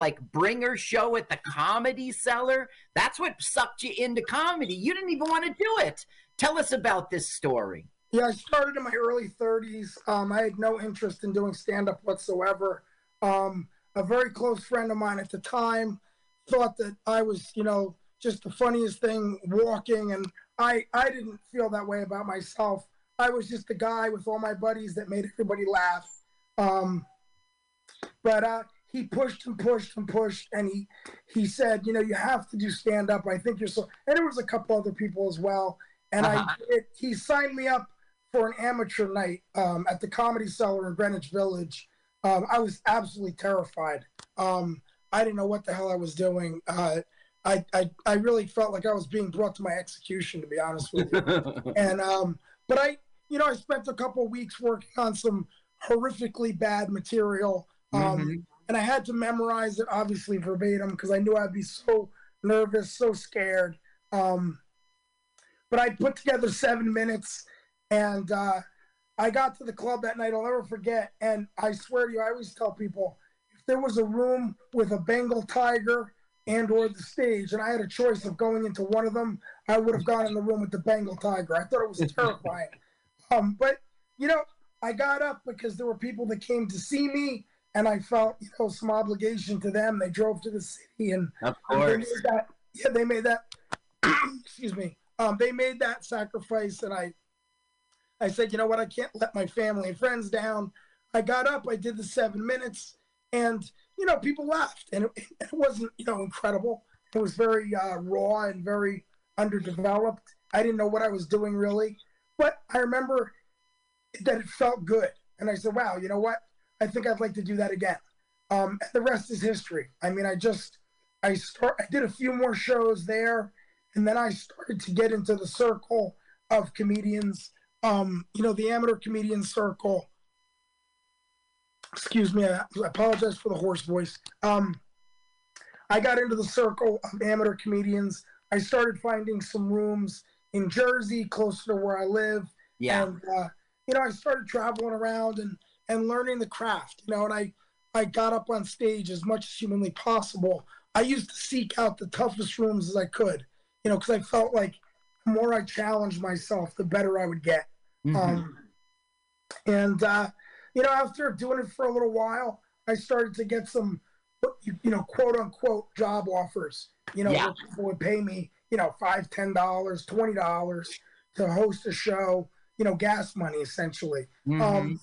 like bringer show at the comedy cellar. That's what sucked you into comedy. You didn't even want to do it. Tell us about this story. Yeah, I started in my early 30s. Um, I had no interest in doing stand up whatsoever. Um, a very close friend of mine at the time thought that I was, you know, just the funniest thing walking, and I I didn't feel that way about myself. I was just the guy with all my buddies that made everybody laugh. Um, but uh, he pushed and pushed and pushed, and he he said, you know, you have to do stand up. I think you're so. And there was a couple other people as well, and uh-huh. I it, he signed me up for an amateur night um, at the Comedy Cellar in Greenwich Village. Um, I was absolutely terrified. Um, I didn't know what the hell I was doing. Uh, I, I, I really felt like I was being brought to my execution, to be honest with you. and um, but I, you know, I spent a couple weeks working on some horrifically bad material, um, mm-hmm. And I had to memorize it obviously verbatim because I knew I'd be so nervous, so scared. Um, but I put together seven minutes, and uh, I got to the club that night. I'll never forget. And I swear to you, I always tell people if there was a room with a Bengal tiger and or the stage and I had a choice of going into one of them, I would have gone in the room with the Bengal tiger. I thought it was terrifying. um, but you know, I got up because there were people that came to see me and I felt, you know, some obligation to them. They drove to the city and, of course. And they made that, yeah, they made that excuse me. Um, they made that sacrifice and I I said, you know what, I can't let my family and friends down. I got up, I did the seven minutes, and you know, people laughed, and it, it wasn't you know incredible. It was very uh, raw and very underdeveloped. I didn't know what I was doing really, but I remember that it felt good, and I said, wow, you know what? I think I'd like to do that again. Um, and the rest is history. I mean, I just I start I did a few more shows there, and then I started to get into the circle of comedians um, you know, the amateur comedian circle. Excuse me, I apologize for the hoarse voice. Um, I got into the circle of amateur comedians. I started finding some rooms in Jersey, closer to where I live. Yeah. And uh, you know, I started traveling around and and learning the craft. You know, and I I got up on stage as much as humanly possible. I used to seek out the toughest rooms as I could. You know, because I felt like the more I challenged myself, the better I would get. Mm-hmm. Um, and uh, you know, after doing it for a little while, I started to get some, you know, quote unquote job offers. You know, yeah. people would pay me, you know, five, ten dollars, twenty dollars to host a show. You know, gas money essentially. Mm-hmm. Um,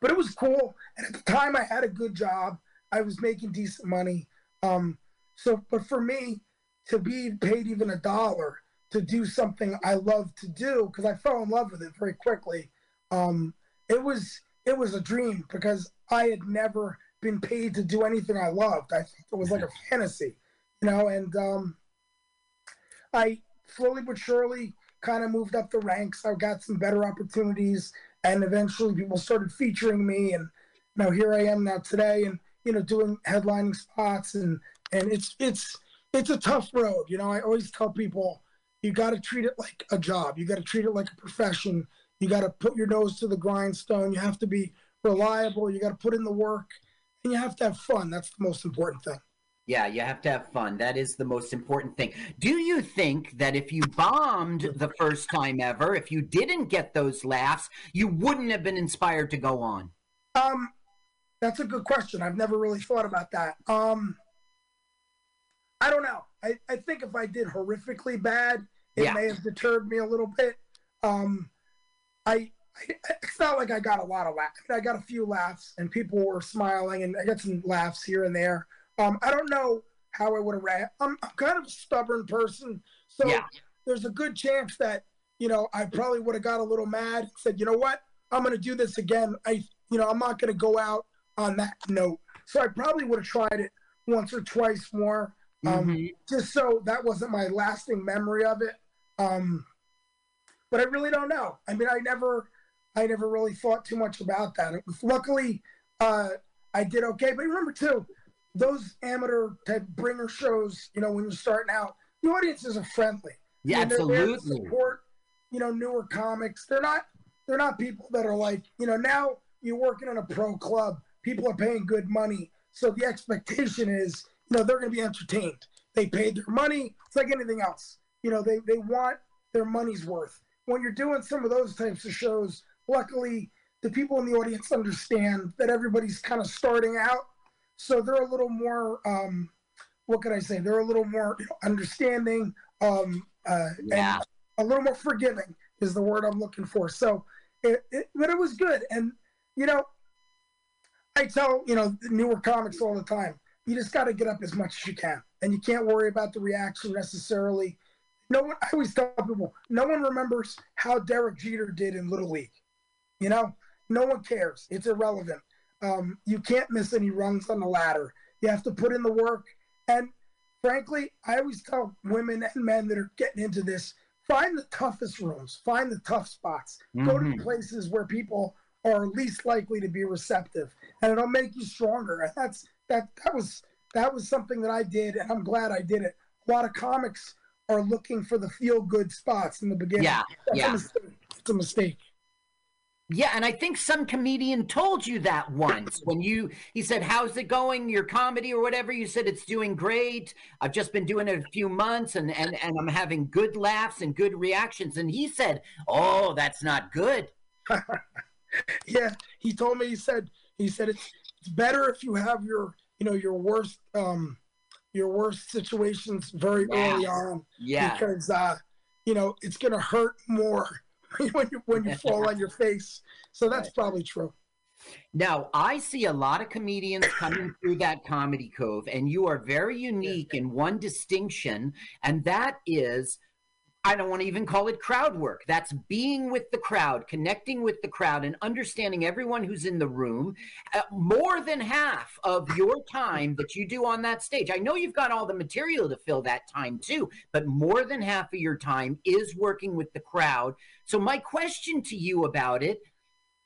but it was cool, and at the time, I had a good job. I was making decent money. Um, so, but for me to be paid even a dollar to do something I love to do because I fell in love with it very quickly. Um, it was it was a dream because I had never been paid to do anything I loved. I thought it was like a fantasy, you know. And um, I slowly but surely kind of moved up the ranks. I got some better opportunities, and eventually people started featuring me. And now here I am now today, and you know, doing headlining spots. And and it's it's it's a tough road. You know, I always tell people you got to treat it like a job. You got to treat it like a profession. You got to put your nose to the grindstone. You have to be reliable. You got to put in the work, and you have to have fun. That's the most important thing. Yeah, you have to have fun. That is the most important thing. Do you think that if you bombed the first time ever, if you didn't get those laughs, you wouldn't have been inspired to go on? Um, that's a good question. I've never really thought about that. Um, I don't know. I, I think if I did horrifically bad, it yeah. may have deterred me a little bit. Um, I, I, it's not like I got a lot of laughs. I got a few laughs, and people were smiling, and I got some laughs here and there. Um, I don't know how I would have ran. I'm, I'm kind of a stubborn person, so yeah. there's a good chance that you know I probably would have got a little mad. Said, you know what, I'm going to do this again. I, you know, I'm not going to go out on that note. So I probably would have tried it once or twice more, um, mm-hmm. just so that wasn't my lasting memory of it. Um, but I really don't know. I mean, I never, I never really thought too much about that. Luckily, uh, I did okay. But remember too, those amateur type bringer shows. You know, when you're starting out, the audiences are friendly. Yeah, mean, absolutely. support, you know, newer comics. They're not, they're not people that are like, you know, now you're working in a pro club. People are paying good money, So the expectation is, you know, they're going to be entertained. They paid their money. It's like anything else. You know, they, they want their money's worth. When you're doing some of those types of shows, luckily the people in the audience understand that everybody's kind of starting out. So they're a little more, um, what can I say? They're a little more you know, understanding um, uh, Yeah. and a little more forgiving is the word I'm looking for. So, it, it, but it was good. And, you know, I tell, you know, the newer comics all the time, you just got to get up as much as you can. And you can't worry about the reaction necessarily. No one, I always tell people, no one remembers how Derek Jeter did in Little League. You know, no one cares. It's irrelevant. Um, you can't miss any rungs on the ladder. You have to put in the work. And frankly, I always tell women and men that are getting into this find the toughest rooms, find the tough spots, go to Mhm. places where people are least likely to be receptive, and it'll make you stronger. And that's that. That was that was something that I did, and I'm glad I did it. A lot of comics are looking for the feel good spots in the beginning. Yeah, That's yeah. a. It's a mistake. Yeah, and I think some comedian told you that once when you he said, "How's it going? Your comedy or whatever?" You said it's doing great. I've just been doing it a few months, and and and I'm having good laughs and good reactions. And he said, "Oh, that's not good." yeah, he told me. He said he said it's it's better if you have your you know your worst um your worst situations very Yeah. early on Yeah, because uh you know it's gonna hurt more when you when you fall on your face. So that's probably true. Now, I see a lot of comedians coming through that comedy cove, and you are very unique in one distinction, and that is I don't want to even call it crowd work. That's being with the crowd, connecting with the crowd, and understanding everyone who's in the room. Uh, more than half of your time that you do on that stage. I know you've got all the material to fill that time too, but more than half of your time is working with the crowd. So, my question to you about it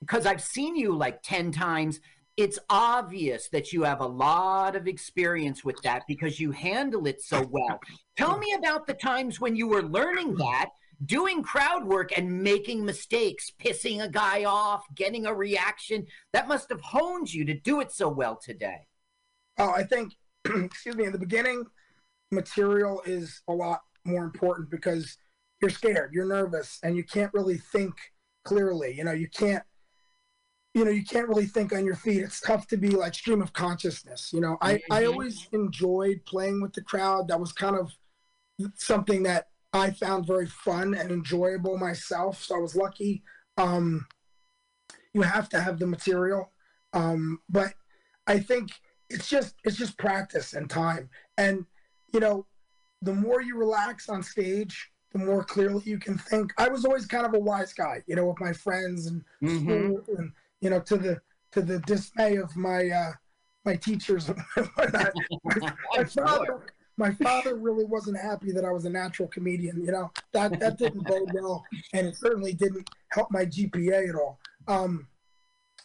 because I've seen you like 10 times, it's obvious that you have a lot of experience with that because you handle it so well. Tell me about the times when you were learning that, doing crowd work and making mistakes, pissing a guy off, getting a reaction. That must have honed you to do it so well today. Oh, I think excuse me, in the beginning, material is a lot more important because you're scared, you're nervous, and you can't really think clearly. You know, you can't you know, you can't really think on your feet. It's tough to be like stream of consciousness. You know, I, I Mhm. always enjoyed playing with the crowd. That was kind of something that I found very fun and enjoyable myself. So I was lucky. Um, you have to have the material. Um, but I think it's just it's just practice and time. And you know, the more you relax on stage, the more clearly you can think. I was always kind of a wise guy, you know, with my friends and Mhm. school and you know, to the to the dismay of my uh my teachers. My, my father my father really wasn't happy that I was a natural comedian, you know. That that didn't bode well and it certainly didn't help my GPA at all. Um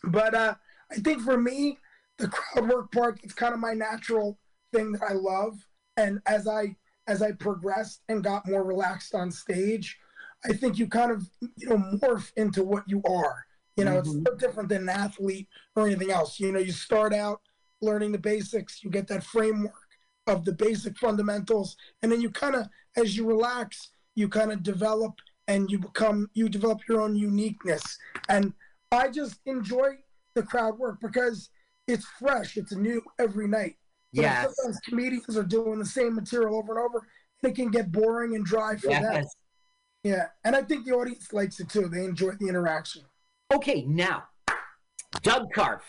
but uh I think for me, the crowd work part it's kind of my natural thing that I love. And as I as I progressed and got more relaxed on stage, I think you kind of you know morph into what you are. You know, it's mm-hmm. no different than an athlete or anything else. You know, you start out learning the basics, you get that framework of the basic fundamentals, and then you kind of, as you relax, you kind of develop and you become, you develop your own uniqueness. And I just enjoy the crowd work because it's fresh, it's new every night. Yes. Sometimes comedians are doing the same material over and over, and it can get boring and dry for them. Yes. Yeah, and I think the audience likes it too. They enjoy the interaction. Okay, now, Doug Karpf.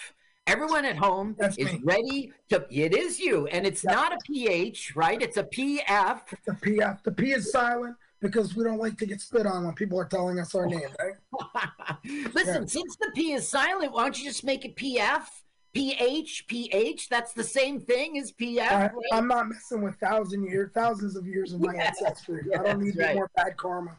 Everyone at home That's is me. ready to. It is you, and it's Yeah. not a PH, right? It's a PF. The P, the P is silent because we don't like to get spit on when people are telling us our name. Right? Listen, Yeah. since the P is silent, why don't you just make it PF? PH, PH, that's the same thing as PF. I, right? I'm not messing with thousand years, thousands of years of my Yeah. ancestry. I don't need right. more bad karma.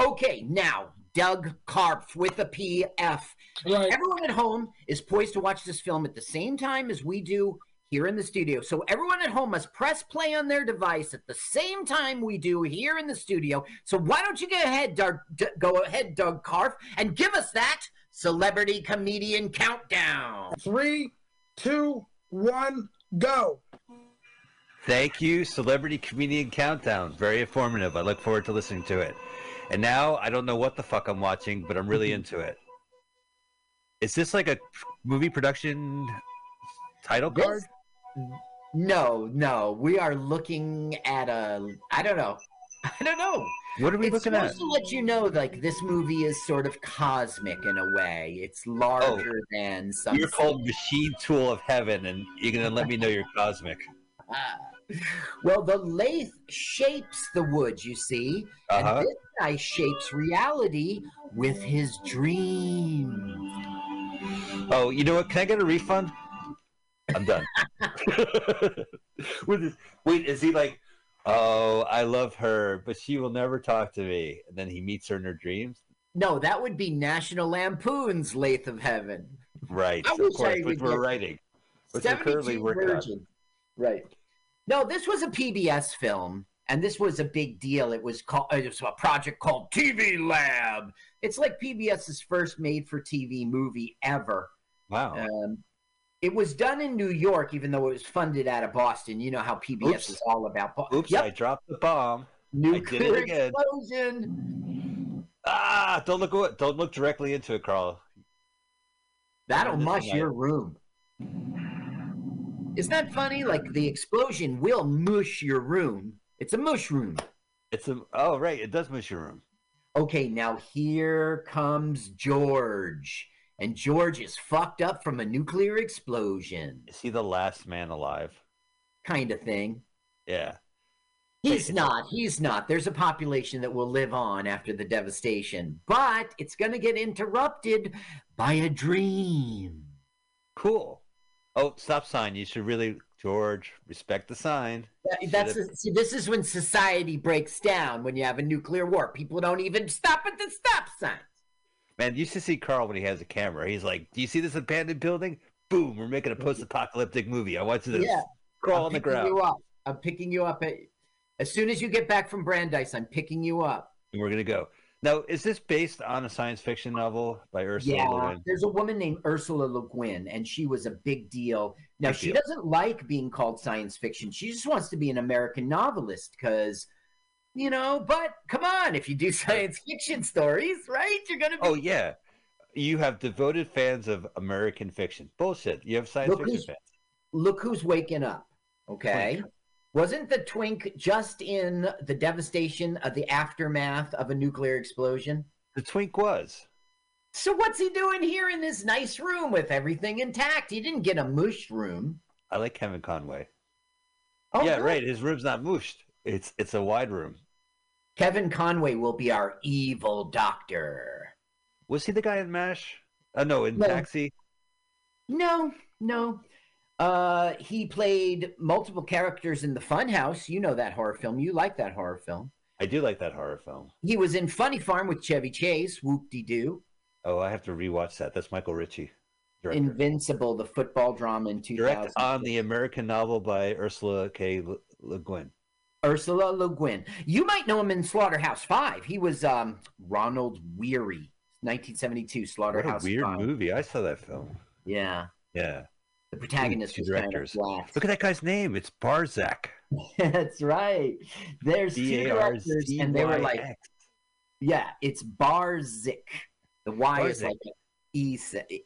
Okay, now, Doug Karpf with a PF. Right. Everyone at home is poised to watch this film at the same time as we do here in the studio. So everyone at home must press play on their device at the same time we do here in the studio. So why don't you go ahead, Doug, D- go ahead, Doug Karpf, and give us that celebrity comedian countdown. Three, two, one, go. Thank you, Celebrity Comedian Countdown. Very informative. I look forward to listening to it. And now I don't know what the fuck I'm watching, but I'm really into it. Is this like a movie production title This- card? No, no. We are looking at a. I don't know. I don't know. What are we it's looking supposed at? to let you know, like this movie is sort of cosmic in a way. It's oh. larger than some. Oh. You're called Machine Tool of Heaven, and you're gonna let me know you're cosmic. Ah. Well, the lathe shapes the wood, you see, Uh-huh. and this guy shapes reality with his dreams. Oh, you know what? Can I get a refund? I'm done. Wait, is he like, oh, I love her, but she will never talk to me, and then he meets her in her dreams? No, that would be National Lampoon's Lathe of Heaven. Right, I of course, which we're writing. Which we're currently 72 working on. Virgin. Right. No, this was a PBS film, and this was a big deal. It was called it was a project called TV Lab. It's like PBS's first made-for-TV movie ever. Wow. Um, it was done in New York, even though it was funded out of Boston. You know how PBS Oops. is all about. Bo- Oops, yep, I dropped the bomb. nuclear explosion. Ah, don't look don't look directly into it, Carl. That'll mush your room. Isn't that funny? Like the explosion will mush your room. It's a mush room. It's a oh right, it does mush your room. Okay, now here comes George. And George is fucked up from a nuclear explosion, Is he the last man alive? kind of thing. Yeah. He's not. He's not. There's a population that will live on after the devastation, but it's going to get interrupted by a dream. Cool. Oh, stop sign. You should really, George, respect the sign. That- That's see, this is when society breaks down when you have a nuclear war. People don't even stop at the stop signs. Man, you should see Carl when he has a camera. He's like, "Do you see this abandoned building? Boom! We're making a post-apocalyptic movie. I want you to Yeah. crawl I'm on the ground, You up. I'm picking you up. At, as soon as you get back from Brandeis, I'm picking you up. and we're gonna go." Now, is this based on a science fiction novel by Ursula yeah, Le Guin? there's a woman named Ursula Le Guin, and she was a big deal. Now Big she deal. doesn't like being called science fiction. She just wants to be an American novelist because, you know. But come on, if you do science fiction stories, right? You're gonna be. Oh yeah, you have devoted fans of American fiction. Bullshit. You have science Look fiction fans. Look who's waking up. Okay. Wasn't the twink just in the devastation of the aftermath of a nuclear explosion? The twink was. So what's he doing here in this nice room with everything intact? He didn't get a mush room. I like Kevin Conway. Oh, yeah, good. right. His room's not mooshed. It's it's a wide room. Kevin Conway will be our evil doctor. Was he the guy in Mash? Uh, no, in No. Taxi. No, no. Uh, he played multiple characters in the Funhouse. You know that horror film. You like that horror film. I do like that horror film. He was in Funny Farm with Chevy Chase. Whoop de doo. Oh, I have to rewatch that. That's Michael Ritchie. Director. Invincible, the football drama in 2000. Direct on the American novel by Ursula K. Le, Guin. Ursula Le Guin. You might know him in Slaughterhouse Five. He was um, Ronald Weary, 1972 Slaughterhouse. What a weird Five. movie. I saw that film. Yeah, Yeah. The protagonist was kind of directors. Look at that guy's name. It's Barzyk. That's right. There's two directors, and they were like, yeah, it's Barzyk. The Y is like an E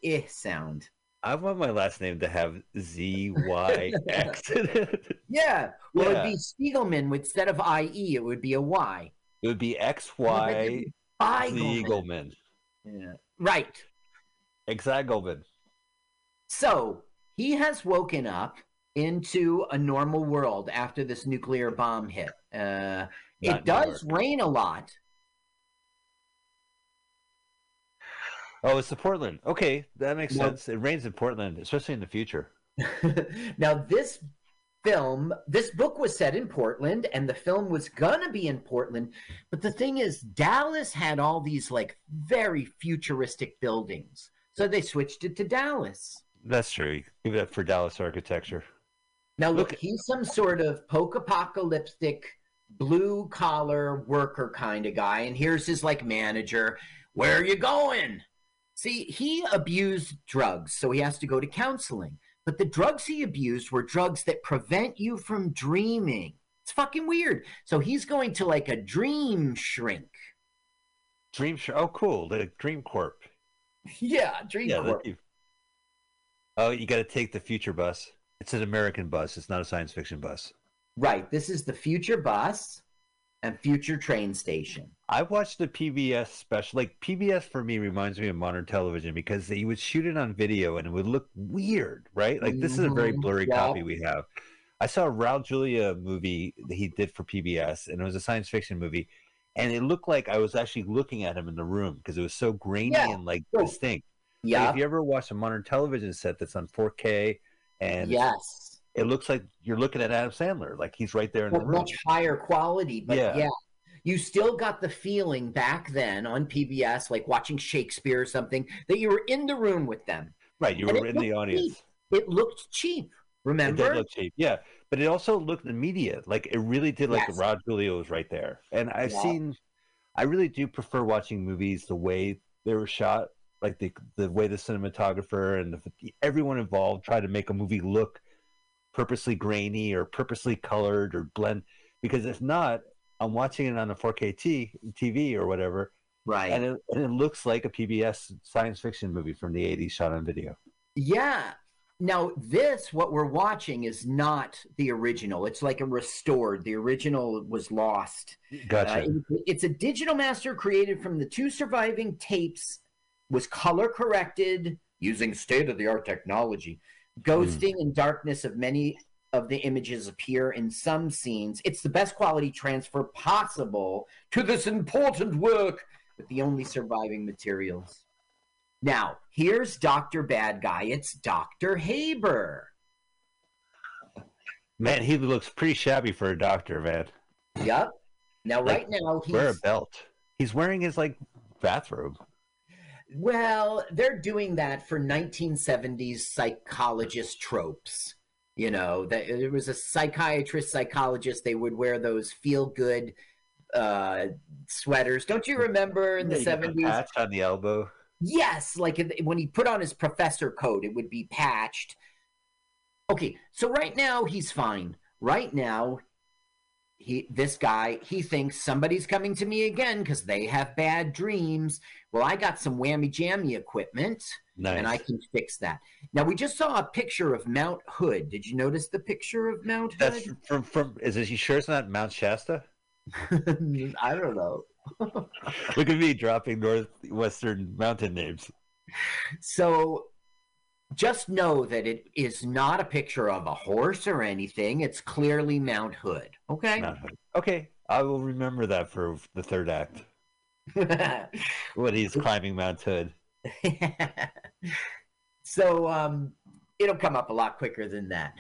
eh sound. I want my last name to have Z Y X in it. Yeah. Well, Yeah. it'd be Spiegelman instead of IE. It would be a Y. It would be X Y Spiegelman. Yeah. Right. Exagelman. So he has woken up into a normal world after this nuclear bomb hit. Uh, it does York. rain a lot. Oh, it's the Portland. Okay, that makes Well- sense. It rains in Portland, especially in the future. now, this film, this book was set in Portland, and the film was gonna be in Portland. But the thing is, Dallas had all these like very futuristic buildings, so they switched it to Dallas. That's true. Give it up for Dallas architecture. Now, look, he's some sort of post-apocalyptic blue collar worker kind of guy, and here's his like manager. Where are you going? See, he abused drugs, so he has to go to counseling. but the drugs he abused were drugs that prevent you from dreaming. It's fucking weird. So he's going to like a dream shrink. Dream Sh- Oh, cool. The Dream Corp. Yeah, Dream Yeah. Corp. that- Oh, you got to take the future bus. It's an American bus. It's not a science fiction bus. Right. This is the future bus and future train station. I watched the PBS special. Like PBS for me reminds me of modern television because they would shoot it on video and it would look weird, right? Like this is a very Mhm, blurry yeah. copy we have. I saw a Raul Julia movie that he did for PBS, and it was a science fiction movie, and it looked like I was actually looking at him in the room because it was so grainy Yeah. and like distinct. Like, Yeah. if you ever watch a modern television set that's on 4K and yes. it looks like you're looking at Adam Sandler, like he's right there in the room. much higher quality. But Yeah. yeah. You still got the feeling back then on PBS, like watching Shakespeare or something, that you were in the room with them. Right, you and were in the audience. It looked cheap. Remember? It did look cheap, yeah. But it also looked immediate. Like it really did. Like Yes. Raul Julia was right there, and I've Yeah. seen. I really do prefer watching movies the way they were shot, like the the way the cinematographer and the, everyone involved try to make a movie look purposely grainy or purposely colored or blend. Because if not, I'm watching it on a 4K T, TV or whatever, right. and it, and it looks like a PBS science fiction movie from the 80s shot on video. Yeah. Now, this, what we're watching, is not the original. It's like a restored. The original was lost. Gotcha. Uh, it- it's a digital master created from the two surviving tapes, was color corrected using state of the art technology. Ghosting hmm. and darkness of many of the images appear in some scenes. It's the best quality transfer possible to this important work with the only surviving materials. Now, here's Dr. Bad Guy. It's Dr. Haber. Man, he looks pretty shabby for a doctor, man. Yep. Now, Like, right now, he's. Wear a belt. He's wearing his like bathrobe. Well, they're doing that for 1970s psychologist tropes. You know, that there was a psychiatrist, psychologist. They would wear those feel good uh, sweaters. Don't you remember in the 70s? patch on the elbow. Yes, like when he put on his professor coat, it would be patched. Okay, so right now he's fine. Right now, he this guy he thinks somebody's coming to me again because they have bad dreams. Well, I got some whammy jammy equipment Nice. and I can fix that. Now we just saw a picture of Mount Hood. Did you notice the picture of Mount That's Hood? from from. Is it? You sure it's not Mount Shasta? I don't know. Look at me dropping northwestern mountain names. So just know that it is not a picture of a horse or anything. It's clearly Mount Hood. Okay. Mount Hood. Okay, I will remember that for the third act when he's climbing Mount Hood. so um, it'll come up a lot quicker than that.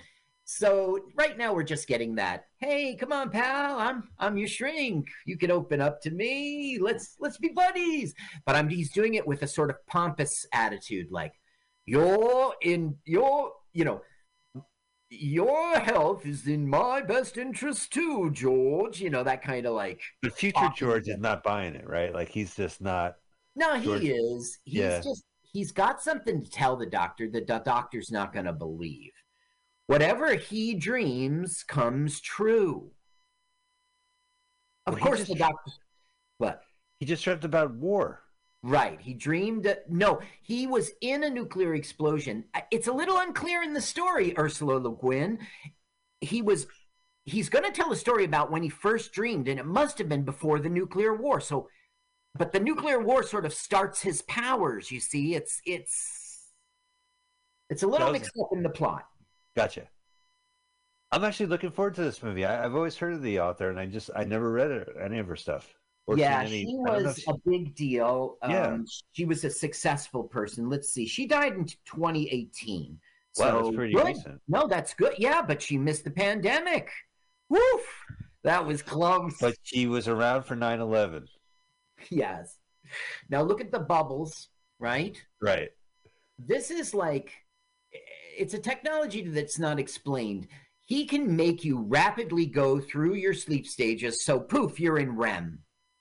So right now we're just getting that. Hey, come on, pal. I'm I'm your shrink. You can open up to me. Let's let's be buddies. But I'm he's doing it with a sort of pompous attitude, like you're in your you know your health is in my best interest too, George. You know that kind of like. But future. George is not buying it, right? Like he's just not. No, he George- is. He's Yeah. just he's got something to tell the doctor that the doctor's not going to believe. Whatever he dreams comes true. Of Well, course, the doctor. What? He just dreamt about war. Right. He dreamed. No, he was in a nuclear explosion. It's a little unclear in the story, Ursula Le Guin. He was. He's going to tell a story about when he first dreamed, and it must have been before the nuclear war. So, but the nuclear war sort of starts his powers. You see, it's it's it's a little Does- mixed up in the plot. Gotcha. I'm actually looking forward to this movie. I, I've always heard of the author, and I just I never read it, any of her stuff. Yeah, she I don't know was if a big deal. Um, Yeah. She was a successful person. Let's see. She died in 2018. Wow, so that's pretty good. recent. No, that's good. Yeah, but she missed the pandemic. Woof. That was close. But she was around for 9/11, yes. Now look at the bubbles, right? right? This is like it's a technology that's not explained. He can make you rapidly go through your sleep stages. So poof, you're in REM.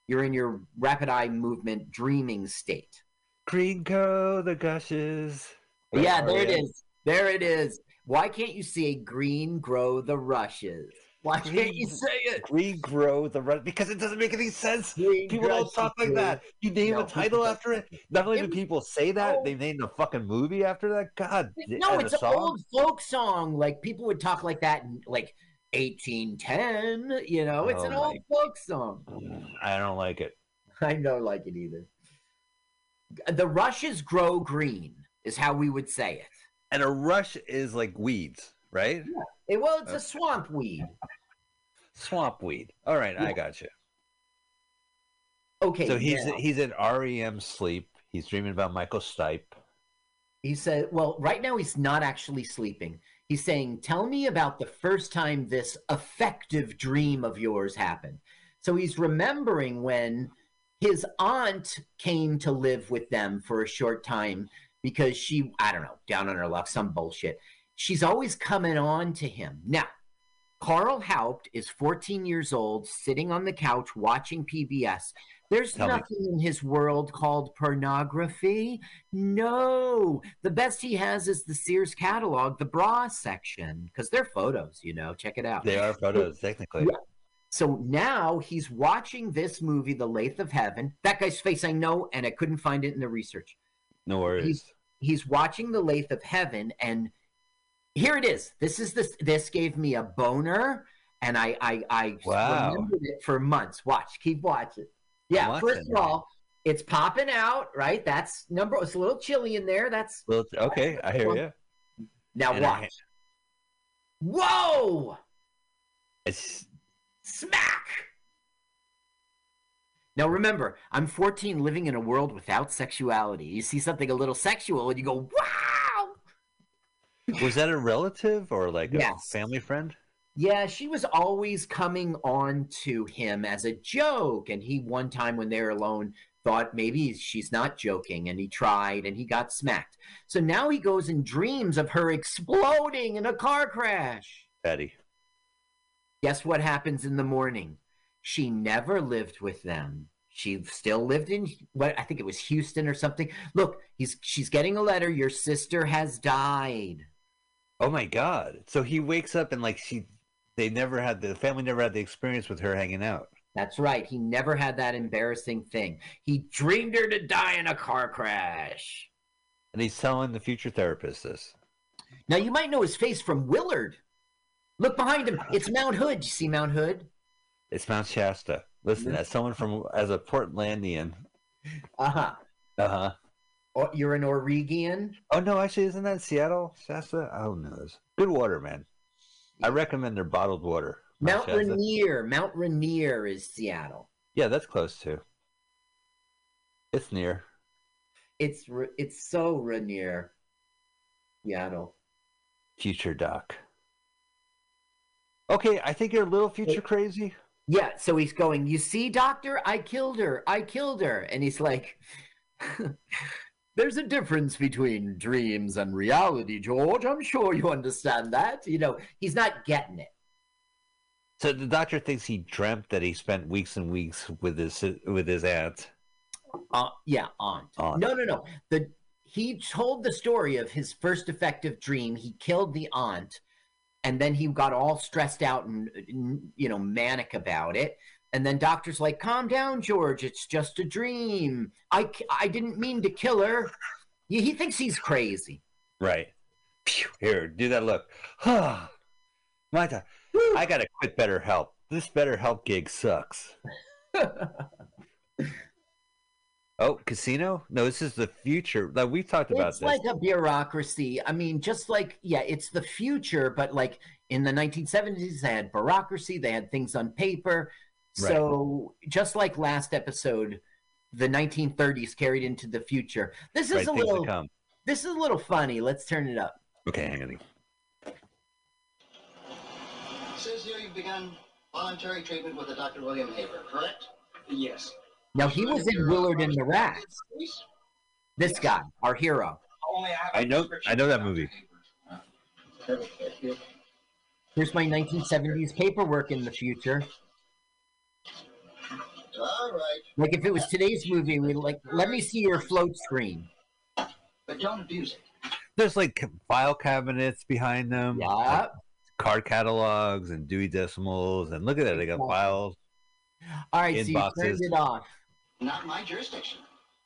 You're in your rapid eye movement dreaming state. Green Co, the gushes. Yeah, Oh, there it yeah. There it is. Why can't you say green grow the rushes? Why can't you say it? Regrow the run because it doesn't make any sense. Green People don't talk like dude. that. You name No, a title after it. Not only do people say that, Oh. they named a fucking movie after that. God, No, it's a an song? old folk song. Like people would talk like that and like 1810. You know, it's Oh an my- old folk song. I don't like it. I don't like it either. The rushes grow green is how we would say it. And a rush is like weeds, right? Eh, well, it's Uh, a swamp weed. Swamp weed. All right, I got you. Okay. So he's now, he's in REM sleep. He's dreaming about Michael Stipe. he said, well, right now he's not actually sleeping. He's saying, tell me about the first time this effective dream of yours happened. So he's remembering when his aunt came to live with them for a short time because she, I don't know, down on her luck, some bullshit. She's always coming on to him. Now, Carl Haupt is 14 years old, sitting on the couch watching PBS. There's Tell me. nothing in his world called pornography. No, the best he has is the Sears catalog, the bra section, because they're photos, you know. Check it out. They are photos, technically. Yeah. So now he's watching this movie, The Lathe of Heaven. That guy's face I know, and I couldn't find it in the research. No worries. He's watching The Lathe of Heaven, and here it is. This is this. This gave me a boner, and I I I Wow. remembered it for months. Watch, keep watching. Yeah, first of all, it's popping out, right? That's number. It's a little chilly in there. That's Well, okay, I hear you. now And I- watch. Whoa! It's Smack! Now remember, I'm 14 living in a world without sexuality. You see something a little sexual and you go, wow! was that a relative or like a family friend? Yeah, she was always coming on to him as a joke. And he, one time when they were alone, thought maybe she's not joking. And he tried and he got smacked. So now he goes and dreams of her exploding in a car crash. Betty. Guess what happens in the morning? She never lived with them. She still lived in what I think it was Houston or something. Look, he's she's getting a letter. Your sister has died. Oh my god. So he wakes up and like she they never had the family never had the experience with her hanging out. That's right. He never had that embarrassing thing. He dreamed her to die in a car crash. And he's telling the future therapist this. Now you might know his face from Willard. Look behind him. It's Mount Hood. You see Mount Hood? It's Mount Shasta. Listen, as someone from as a Portlandian. Uh-huh. Uh-huh. Oh, you're an Oregian? Oh no, actually isn't that Seattle? Shasta? Oh no. Good water, man. I recommend their bottled water. Mount. Rainier. Mount Rainier is Seattle. Yeah, that's close too. It's near. It's it's so Rainier. Seattle. Future Doc. Okay, I think you're a little future crazy. Yeah, so he's going, You see, doctor, I killed her. I killed her. And he's like, There's a difference between dreams and reality, George. I'm sure you understand that. You know, he's not getting it. So the doctor thinks he dreamt that he spent weeks and weeks with his with his aunt. Uh, yeah, aunt. Aunt. No, no, no. The he told the story of his first effective dream. He killed the aunt, and then he got all stressed out and you know manic about it. And then doctor's like, "Calm down, George. It's just a dream. I I didn't mean to kill her." He, he thinks he's crazy. Right. Phew, Here, do that look. My God. I gotta quit Better Help. This Better Help gig sucks. Oh, casino? No, this is the future. Like we've talked about it's this. like a bureaucracy. I mean, just like yeah, it's the future, but like in the 1970s, they had bureaucracy. They had things on paper. Right. So just like last episode, the 1930s carried into the future. This is right, a little. come. This is a little funny. Let's turn it up. Okay, hang on. Says here you've begun voluntary treatment with a Dr. William Haber, correct? Yes. Now he was in Willard in the Rats. This guy, our hero. Only have I a know- I know that movie. Here's my 1970s paperwork in the future. All right, Like if it was today's movie, we'd like, let me see your float screen. but don't abuse it. There's like file cabinets behind them, Yeah. like card catalogs and Dewey Decimals, and look at that, they got files. All right, so you turned it off. Not my jurisdiction.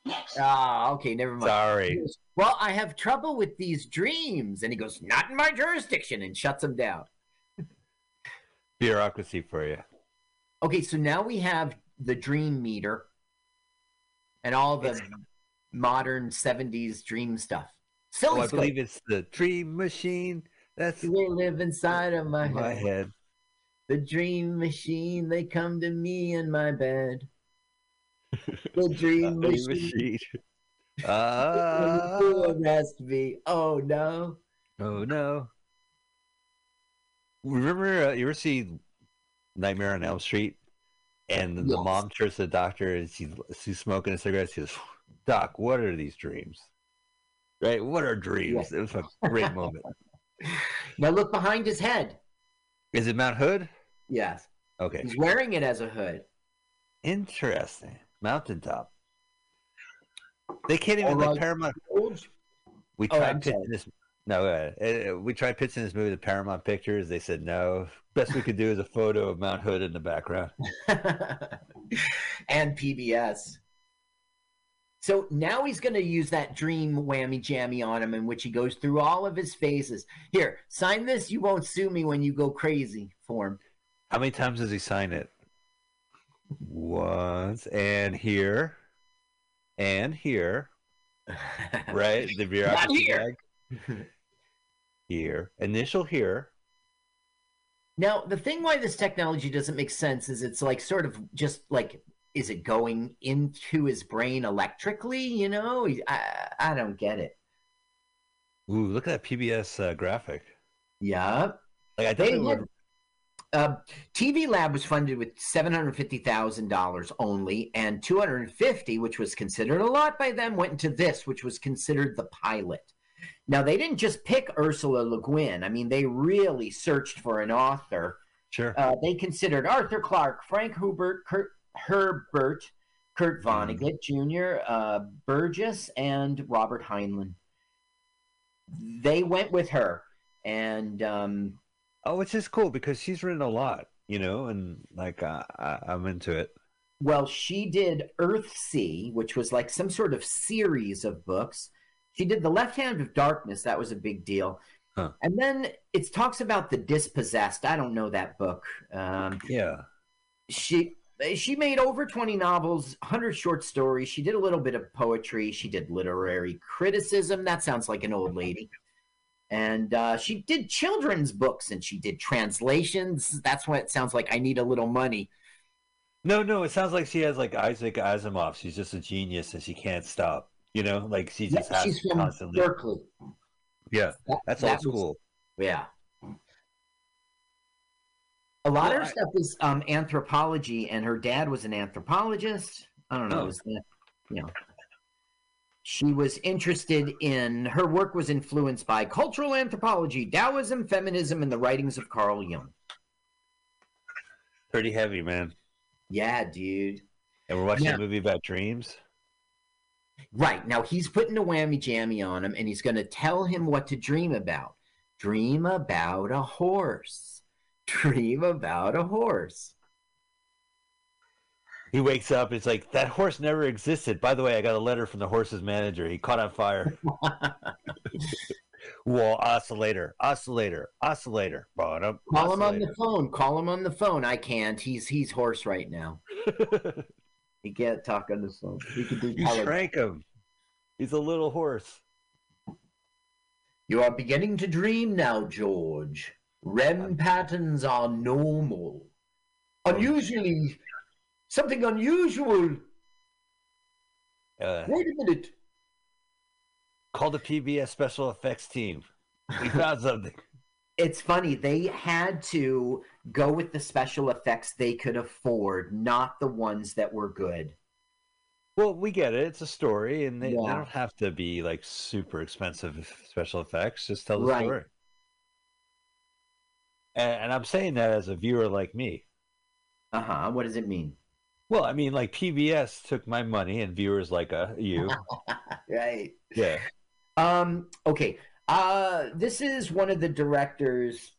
Next. Ah, okay, never mind. Sorry, goes, well, I have trouble with these dreams. And he goes, not in my jurisdiction, and shuts him down. bureaucracy for you. Okay, so now we have the dream meter and all the It's- modern 70s dream stuff. Oh, I believe it's the Dream Machine. That's They live inside of my, my head. head. The dream machine, they come to me in my bed. The dream machine, Machine. Ah, arrest me. Oh no. oh no. Remember, uh, you ever see Nightmare on Elm Street? And the Yes. mom turns to the doctor and she's, she's smoking a cigarette. She goes, Doc, what are these dreams? Right? What are dreams? It was a great moment. Now look behind his head. Is it Mount Hood? Yes. Okay. He's wearing it as a hood. Interesting. Mountaintop. They can't even, Or like, Paramount. We Oh, tried pitching this. No, uh, uh, we tried pitching this movie to Paramount Pictures. They said no. Best we could do is a photo of Mount Hood in the background. and PBS. So now he's going to use that dream whammy jammy on him, in which he goes through all of his phases. Here, sign this. You won't sue me when you go crazy. Form. How many times does he sign it? Once, and here, and here, right? The bureaucracy here. Here, initial here. Now, the thing why this technology doesn't make sense is it's like sort of just like, is it going into his brain electrically? You know, I, I don't get it. Ooh, look at that PBS uh, graphic. Yeah. Like I They definitely had- would. Uh, TV Lab was funded with seven hundred fifty thousand dollars only, and two hundred fifty, which was considered a lot by them, went into this, which was considered the pilot. Now they didn't just pick Ursula Le Guin. I mean, they really searched for an author. Sure. Uh, they considered Arthur Clarke, Frank Herbert, Kurt Herbert, Kurt Vonnegut Jr., uh, Burgess, and Robert Heinlein. They went with her, and um, Oh, which is cool because she's written a lot, you know, and like uh, I, I'm into it. Well, she did Earthsea, which was like some sort of series of books. She did The Left Hand of Darkness. That was a big deal. Huh. And then it talks about The Dispossessed. I don't know that book. Um, Yeah. she she made over 20 novels 100 short stories she did a little bit of poetry she did literary criticism that sounds like an old lady and uh, she did children's books and she did translations that's why it sounds like i need a little money No, no, it sounds like she has like Isaac Asimov. She's just a genius and she can't stop. You know, like she just has she's from constantly. berkeley Yeah, That- that's that old was- school. Yeah. A lot Well, of her I- stuff is um, anthropology, and her dad was an anthropologist. I don't know. Oh. was the- you know. She was interested in her work was influenced by cultural anthropology, Taoism, feminism, and the writings of Carl Jung. Pretty heavy, man. Yeah, dude. And we're watching Yeah. a movie about dreams. Right. Now he's putting a whammy jammy on him and he's going to tell him what to dream about. Dream about a horse. Dream about a horse. He wakes up. It's like that horse never existed. By the way, I got a letter from the horse's manager. He caught on fire. Wall oscillator, oscillator, oscillator. Bottom. Call him on the phone. Call him on the phone. I can't. He's he's hoarse right now. He can't talk on the phone. He can do you television. shrank him. He's a little horse. You are beginning to dream now, George. REM patterns are normal. Unusually, something unusual. Uh, Wait a minute. call the PBS special effects team. We found something. It's funny. They had to go with the special effects they could afford, not the ones that were good. Well, we get it. It's a story, and they, they don't have to be like super expensive special effects. Just tell the Right. story. And, and I'm saying that as a viewer like me. Uh huh. What does it mean? Well, I mean, like PBS took my money, and viewers like uh, you, right. yeah. Um, okay. Uh, this is one of the directors.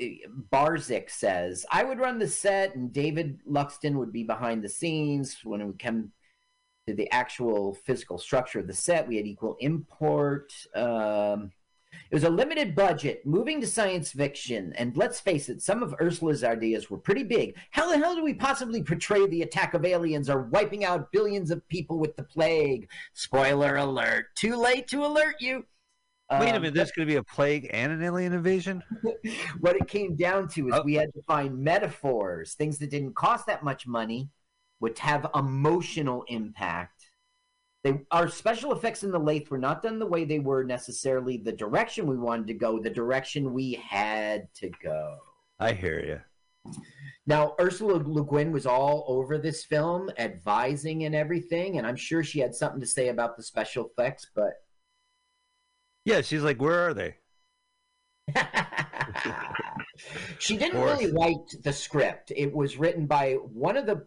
uh, Barzyk says, I would run the set and David Loxton would be behind the scenes when it would come to the actual physical structure of the set. We had equal import. Um, it was a limited budget, moving to science fiction. And let's face it, some of Ursula's ideas were pretty big. How the hell do we possibly portray the attack of aliens or wiping out billions of people with the plague? Spoiler alert. Too late to alert you. Wait a Um, minute, there's going to be a plague and an alien invasion? what it came down to is Oh. we had to find metaphors, things that didn't cost that much money, would have emotional impact. They, our special effects in the lathe were not done the way they were necessarily the direction we wanted to go, the direction we had to go. I hear you. Now, Ursula Le Guin was all over this film, advising and everything, and I'm sure she had something to say about the special effects, but Yeah, she's like, where are they? she didn't really write the script. It was written by one of the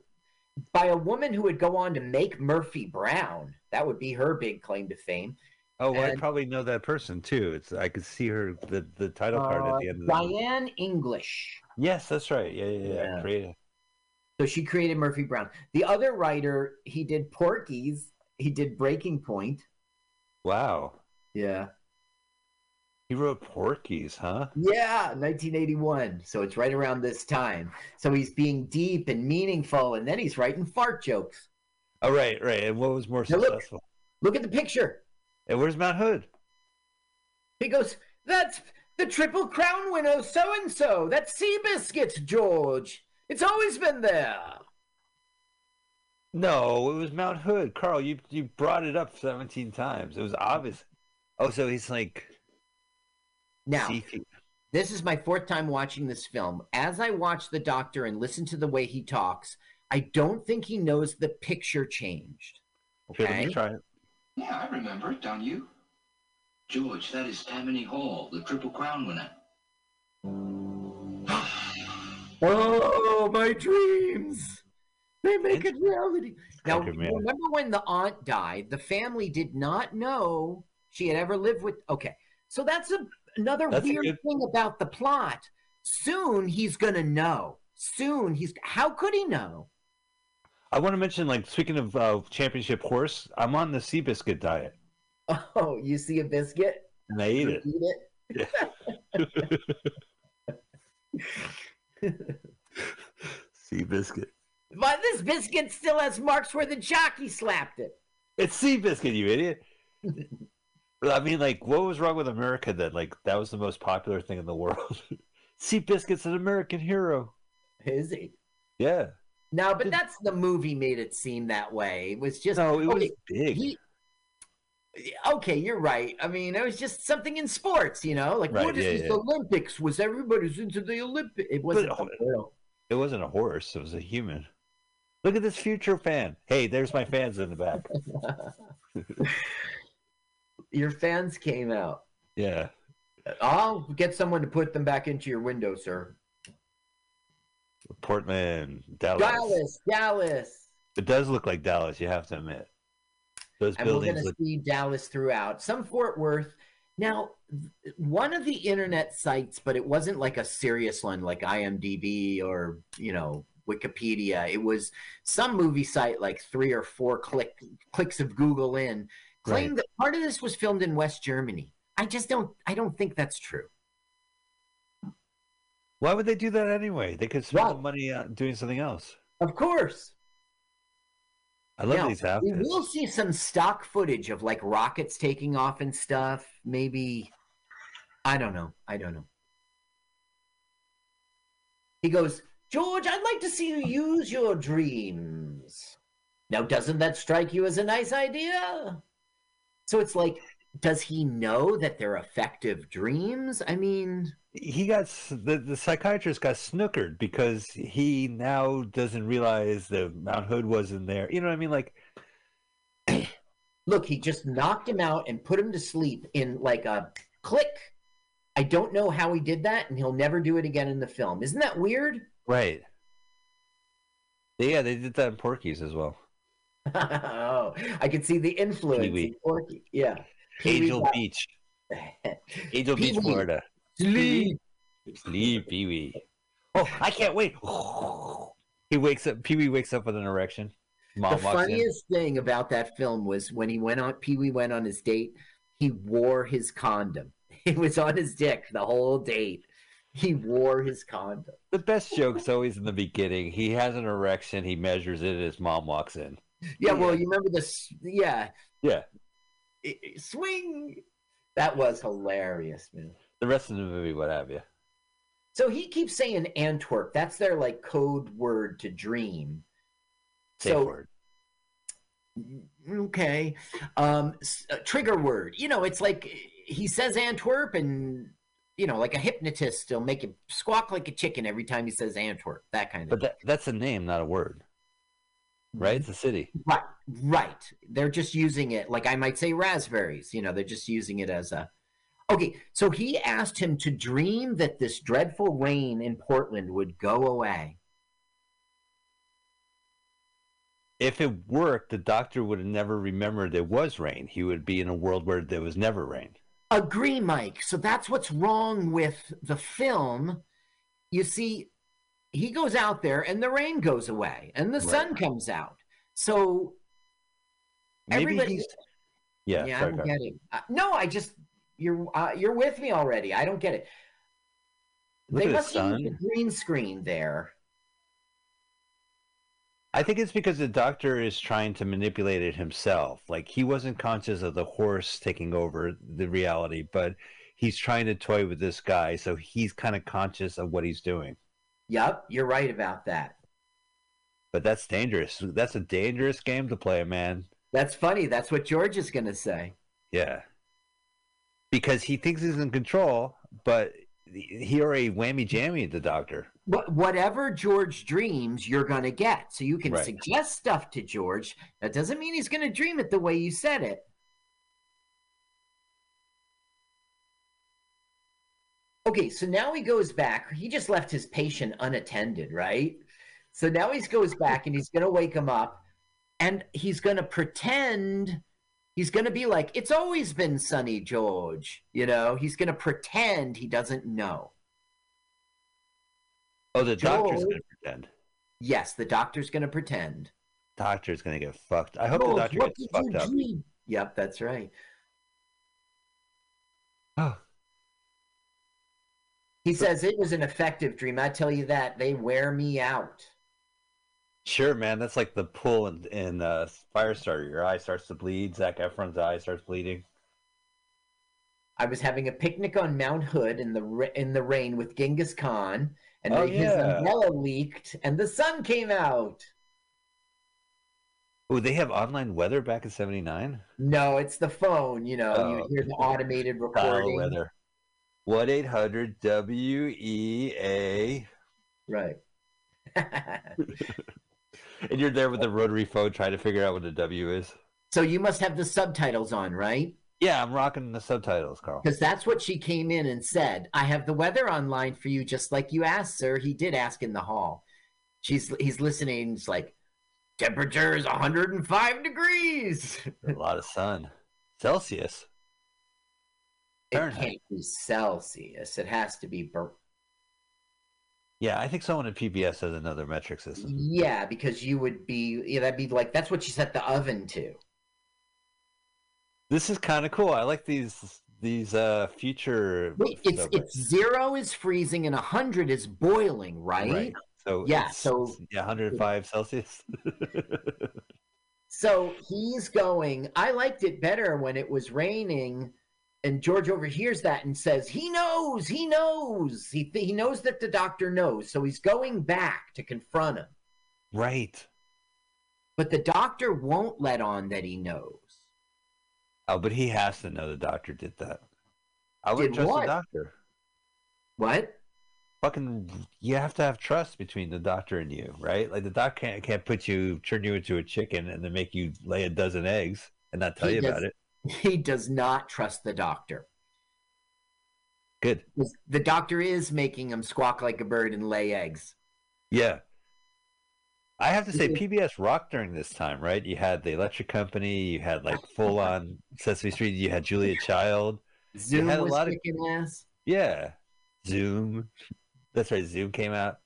by a woman who would go on to make Murphy Brown. That would be her big claim to fame. Oh, well, I probably know that person too. It's I could see her the, the title card at Uh, the end of the movie. Diane English. Yes, that's right. Yeah, yeah, yeah. Yeah. Creative. So she created Murphy Brown. The other writer, he did Porky's. He did Breaking Point. Wow. Yeah. He wrote Porky's, huh? Yeah, 1981. So it's right around this time. So he's being deep and meaningful, and then he's writing fart jokes. Oh, right, right. And what was more Now look- successful? Look at the picture. And where's Mount Hood? He goes, That's the Triple Crown winner, so and so. That's Seabiscuit, George. It's always been there. No, it was Mount Hood. Carl, you you brought it up 17 times. It was obvious. Oh, so he's like Now, this is my fourth time watching this film. As I watch the doctor and listen to the way he talks, I don't think he knows the picture changed. Here, let Okay. me try it. Yeah, I remember it, don't you? George, that is Tammany Hall, the Triple Crown winner. Oh, my dreams. They make it reality. Now, Thank you, man. remember when the aunt died? The family did not know she had ever lived with. Okay. So that's a, another That's weird good- thing about the plot. Soon he's going to know. Soon he's. How could he know? I want to mention, like, speaking of uh, championship horse, I'm on the Seabiscuit diet, Oh, you see a biscuit? and I eat You it. Eat it? Seabiscuit. But this biscuit still has marks where the jockey slapped it. It's Seabiscuit, you idiot. I mean, like, what was wrong with America that, like, that was the most popular thing in the world? Seabiscuit's an American hero. Is he? Yeah. No, but that's the movie made it seem that way. It was just No, it was okay, big. he- okay, you're right. I mean, it was just something in sports, you know, like Right, what is yeah, this yeah. Olympics? Was everybody's into the Olympics? It wasn't. But- the real- It wasn't a horse, it was a human. Look at this future fan. Hey, there's my fans in the back. Your fans came out. Yeah. I'll get someone to put them back into your window, sir. Portland, Dallas. Dallas, Dallas. It does look like Dallas, you have to admit. Those and we're going to look see Dallas throughout. Some Fort Worth. Now, one of the internet sites, but it wasn't like a serious one like IMDb or, you know, Wikipedia. It was some movie site like three or four click, clicks of Google in claimed that part of this was filmed in West Germany. I just don't I don't think that's true. Why would they do that anyway? They could spend the money doing something else. Of course. I love Now, these We will see some stock footage of like rockets taking off and stuff. Maybe I don't know. I don't know. He goes, George, I'd like to see you use your dreams. Now, doesn't that strike you as a nice idea? So it's like, does he know that they're effective dreams? I mean, He got the the psychiatrist got snookered because he now doesn't realize that Mount Hood wasn't there. You know what I mean? Like look, he just knocked him out and put him to sleep in like a click. I don't know how he did that, and he'll never do it again in the film. Isn't that weird? right. Yeah, they did that in Porky's as well. oh, I could see the influence. Pee-wee. in Porky. Yeah. Pee-wee Angel Beach. Angel Beach, Pee-wee. Florida. Sleep. Sleep, Pee Wee. Oh, I can't wait. He wakes up. Pee Wee wakes up with an erection. Mom the walks in. funniest thing about that film was when he went on Pee Wee went on his date, he wore his condom. It was on his dick the whole date. He wore his condom. The best joke's always in the beginning. He has an erection. He measures it. His mom walks in. Yeah, well, you remember this? Yeah, Yeah. I- I- swing. That was hilarious, man. The rest of the movie, what have you? So he keeps saying Antwerp. That's their like code word to dream. Safe so word. okay, um, uh, trigger word. You know, it's like he says Antwerp, and you know, like a hypnotist, will make it squawk like a chicken every time he says Antwerp. That kind of. But that, that's a name, not a word. Right? It's a city. Right, right. They're just using it like I might say raspberries. You know, they're just using it as a. Okay, so he asked him to dream that this dreadful rain in Portland would go away. If it worked, the doctor would have never remembered there was rain. He would be in a world where there was never rain. Agree, Mike. So that's what's wrong with the film. You see, he goes out there and the rain goes away and the sun comes out. So Maybe everybody. he's. Yeah, Yeah, I sorry, don't Carl. get it. Uh, no, I just you're uh, you're with me already. I don't get it. Look they must have used a green screen there. I think it's because the doctor is trying to manipulate it himself. Like he wasn't conscious of the horse taking over the reality, but he's trying to toy with this guy, so he's kind of conscious of what he's doing. Yep, you're right about that. But that's dangerous. That's a dangerous game to play, man. That's funny. That's what George is going to say. Yeah. Because he thinks he's in control, but he already whammy jammy the doctor. Wh- Whatever George dreams, you're going to get. So you can Right. suggest stuff to George. That doesn't mean he's going to dream it the way you said it. Okay, so now he goes back. He just left his patient unattended, right? So now he goes back and he's going to wake him up and he's going to pretend he's going to be like, it's always been sunny, George. You know, he's going to pretend he doesn't know. Oh, the doctor's going to pretend. Yes, the doctor's going to pretend. Doctor's going to get fucked. I hope George, the doctor gets fucked up. Yep, that's right. Oh, He says it was an effective dream. I tell you that. They wear me out. sure, man. That's like the pull in, in uh, Firestarter. Your eye starts to bleed. Zac Efron's eye starts bleeding. I was having a picnic on Mount Hood in the in the rain with Genghis Khan, and Oh, the- his yeah. umbrella leaked, and the sun came out. Oh, they have online weather back in '79. No, it's the phone. You know, Oh. you hear the automated recording. weather. One eight hundred W E A. Right. And you're there with the rotary phone trying to figure out what the W is. so you must have the subtitles on, right? Yeah, I'm rocking the subtitles, Carl. Because that's what she came in and said. I have the weather online for you, just like you asked, sir. He did ask in the hall. She's he's listening. It's like temperature is 105 degrees. A lot of sun. Celsius. It can't be Celsius. It has to be. Ber- Yeah, I think someone at PBS has another metric system. yeah, because you would be. Yeah, that'd be like that's what you set the oven to. This is kind of cool. I like these these uh future. Wait, it's stuff. it's zero is freezing and 100 is boiling, right? Right. So Yeah, it's- so- yeah, 105 Celsius. So he's going, I liked it better when it was raining. And George overhears that and says, He knows, he knows. He, th- he knows that the doctor knows. So he's going back to confront him. right. But the doctor won't let on that he knows. Oh, but he has to know the doctor did that. I would trust what? the doctor. What? Fucking, you have to have trust between the doctor and you, right? Like the doc can't can't put you, turn you into a chicken, and then make you lay a dozen eggs and not tell He you about it. He does not trust the doctor. Good. The doctor is making him squawk like a bird and lay eggs. Yeah. I have to say. PBS rocked during this time, right? You had the Electric Company, you had like full on Sesame Street, you had Julia Child. Zoom had a was lot of- ass. Yeah, Zoom. That's right. Zoom came out.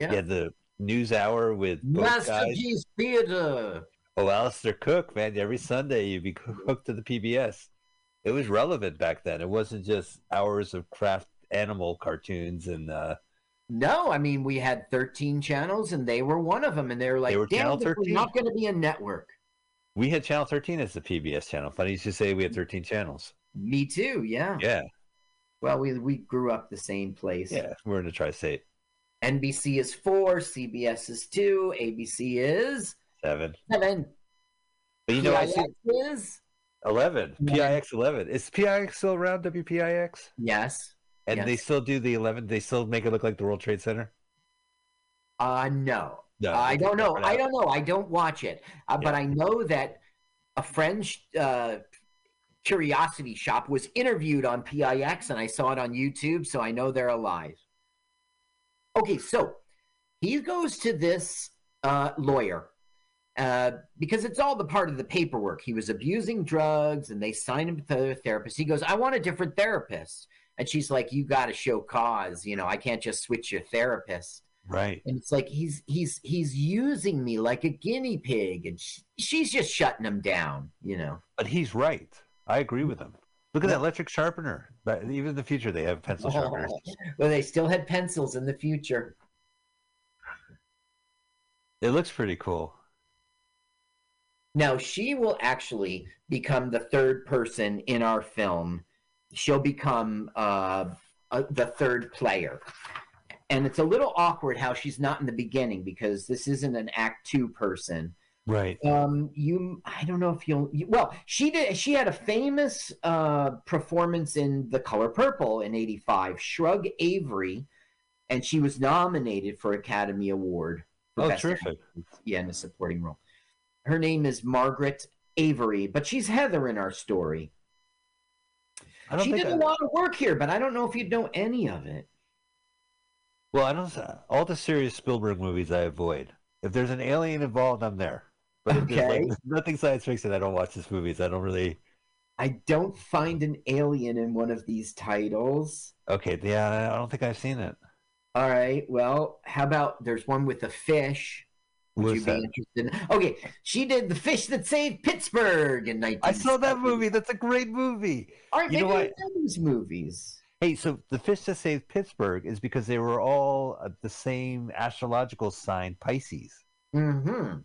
Yeah. Yeah, the news hour with both Master. G's Theater. Oh, Alistair Cooke, man! Every Sunday you'd be hooked to the PBS. It was relevant back then. It wasn't just hours of craft animal cartoons and uh, No, I mean we had 13 channels and they were one of them, and they were like, they were "Damn, we're not going to be a network." we had Channel 13 as the PBS channel. Funny you should say we had 13 channels. Me too. Yeah. Yeah, Well, we we grew up the same place. yeah. We're in the tri-state. NBC is four, CBS is two, ABC is Seven. seven. But you know, I see PIX is 11. Yeah. PIX 11. Is PIX still around? WPIX? yes. And they still do the 11. They still make it look like the World Trade Center. Uh no. No, I don't know. I don't know. I don't watch it, uh, but I know that a friend's uh, curiosity shop was interviewed on PIX, and I saw it on YouTube, so I know they're alive. Okay, so he goes to this uh, lawyer uh, because it's all the part of the paperwork. He was abusing drugs, and they signed him to a therapist. He goes, "I want a different therapist," and she's like, "You got to show cause. You know, I can't just switch your therapist." Right. and it's like he's he's he's using me like a guinea pig and sh she's just shutting him down you know But he's right. I agree with him. Look at that electric sharpener. But even in the future, they have pencil sharpeners. well they still had pencils in the future It looks pretty cool. Now she will actually become the third person in our film. She'll become uh, uh the third player. And it's a little awkward how she's not in the beginning because this isn't an act two person. Right. um you i don't know if you'll you, well she did she had a famous uh performance in the color purple in 85 Shug avery and she was nominated for academy award for Oh, Best terrific. Actress, yeah in a supporting role her name is margaret avery but she's heather in our story I don't she think did I, a lot of work here but i don't know if you'd know any of it Well, I don't. All the serious Spielberg movies I avoid. If there's an alien involved, I'm there. But there's Okay. like nothing science fiction, I don't watch his movies. I don't really. i don't find an alien in one of these titles Okay, yeah, I don't think I've seen it. All right. Well, how about there's one with a fish? Would you be interested? In? Okay, she did the fish that saved Pittsburgh in 19. I saw that movie. That's a great movie. All right, You maybe know what? these movies. Hey, so the fish that saved Pittsburgh is because they were all the same astrological sign, Pisces. Mm-hmm.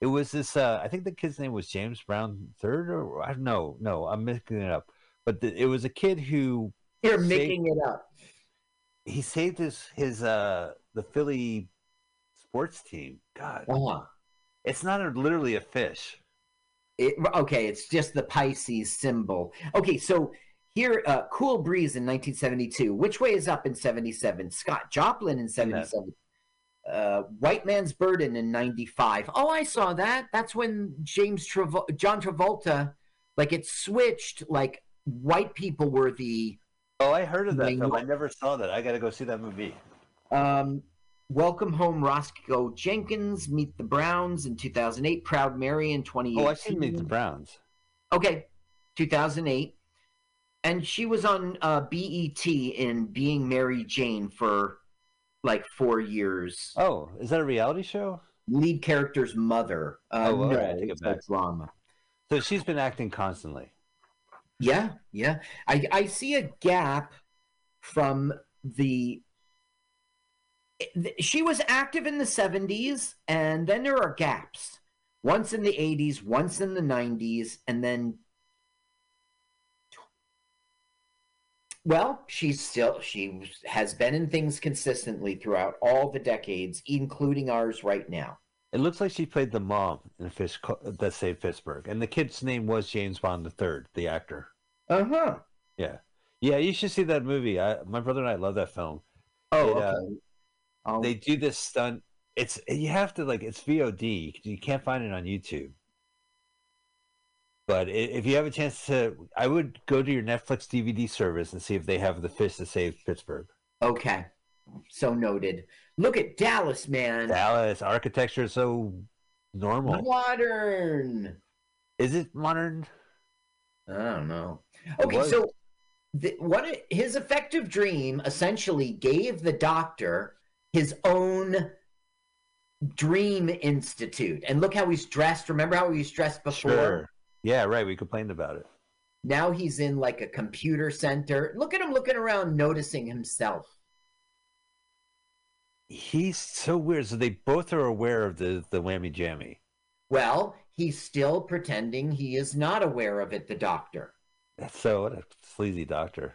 It was this. Uh, I think the kid's name was James Brown Third, or I don't know. No, I'm making it up. But the, it was a kid who You're Say- making it up. he saved his his uh the Philly sports team. God, Uh-huh. it's not a, literally a fish. It, okay, it's just the Pisces symbol. Okay, so here, uh, Cool Breeze in 1972. Which Way is Up in 77? Scott Joplin in 77. Uh, White Man's Burden in 95. Oh, I saw that. That's when James Travol- John Travolta, like it switched, like white people were the Oh, I heard of that film. I never saw that. I got to go see that movie. Um, Welcome Home, Roscoe Jenkins, Meet the Browns in 2008, Proud Mary in 2018. Oh, I seen Meet the Browns. Okay, 2008. And she was on uh, BET in Being Mary Jane for like four years. Oh, is that a reality show? Lead character's mother. Uh, Oh, no, right, I take it it's a drama. So she's been acting constantly. Yeah, yeah. I, I see a gap from the. She was active in the 70s, and then there are gaps. Once in the 80s, once in the 90s, and then. Well, she's still. She has been in things consistently throughout all the decades, including ours right now. It looks like she played the mom in Fish that saved Pittsburgh, and the kid's name was James Bond III, the actor. Uh huh. Yeah, yeah. You should see that movie. I, my brother and I love that film. Oh, It, uh, I'll- They do this stunt. It's you have to like it's VOD. You can't find it on YouTube. But if you have a chance to, I would go to your Netflix DVD service and see if they have the fish that saved Pittsburgh. Okay. So noted. Look at Dallas, man. Dallas architecture is so normal. Modern. Is it modern? I don't know. Okay, so the, what his effective dream essentially gave the doctor his own dream institute. And look how he's dressed. Remember how he was dressed before? Sure. Yeah, right. We complained about it. Now he's in like a computer center. Look at him looking around, noticing himself. He's so weird. So they both are aware of the the whammy jammy. Well, he's still pretending he is not aware of it, the doctor. That's so what a sleazy doctor.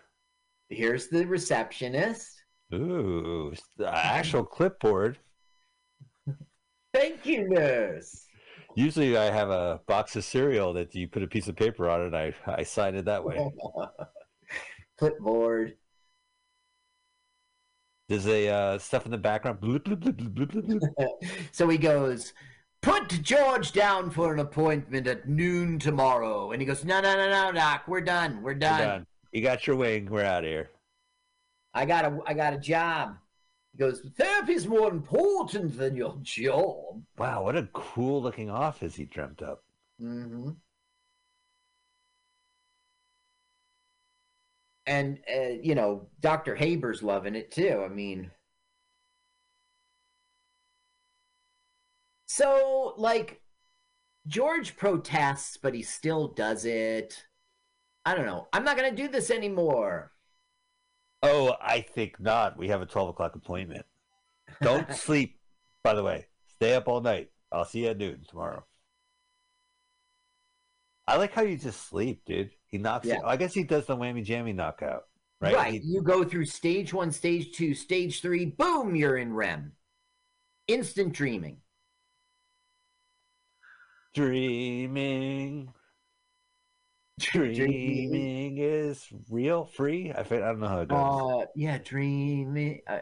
Here's the receptionist. Ooh, the actual clipboard. Thank you, nurse. Usually, I have a box of cereal that you put a piece of paper on, and I I sign it that way. Clipboard. There's a uh, stuff in the background. Bloop, bloop, bloop. So he goes, Put George down for an appointment at noon tomorrow. And he goes, No, no, no, no, Doc. We're done. We're We're done. done. You got your wing. We're out of here. I got a I got a job. He goes, Therapy's more important than your job. Wow, what a cool looking office he dreamt up. hmm And uh, you know, Dr. Haber's loving it too. I mean, so like George protests, but he still does it. I don't know. I'm not gonna do this anymore. Oh, I think not. We have a 12 o'clock appointment. Don't sleep, by the way. Stay up all night. I'll see you at noon tomorrow. I like how you just sleep, dude. He knocks Yeah. it. I guess he does the whammy jammy knockout, right? Right. He- You go through stage one, stage two, stage three, boom, you're in REM. Instant dreaming. dreaming. Dreaming is real, free. I, don't know how it goes. Uh, yeah, dreaming. Uh,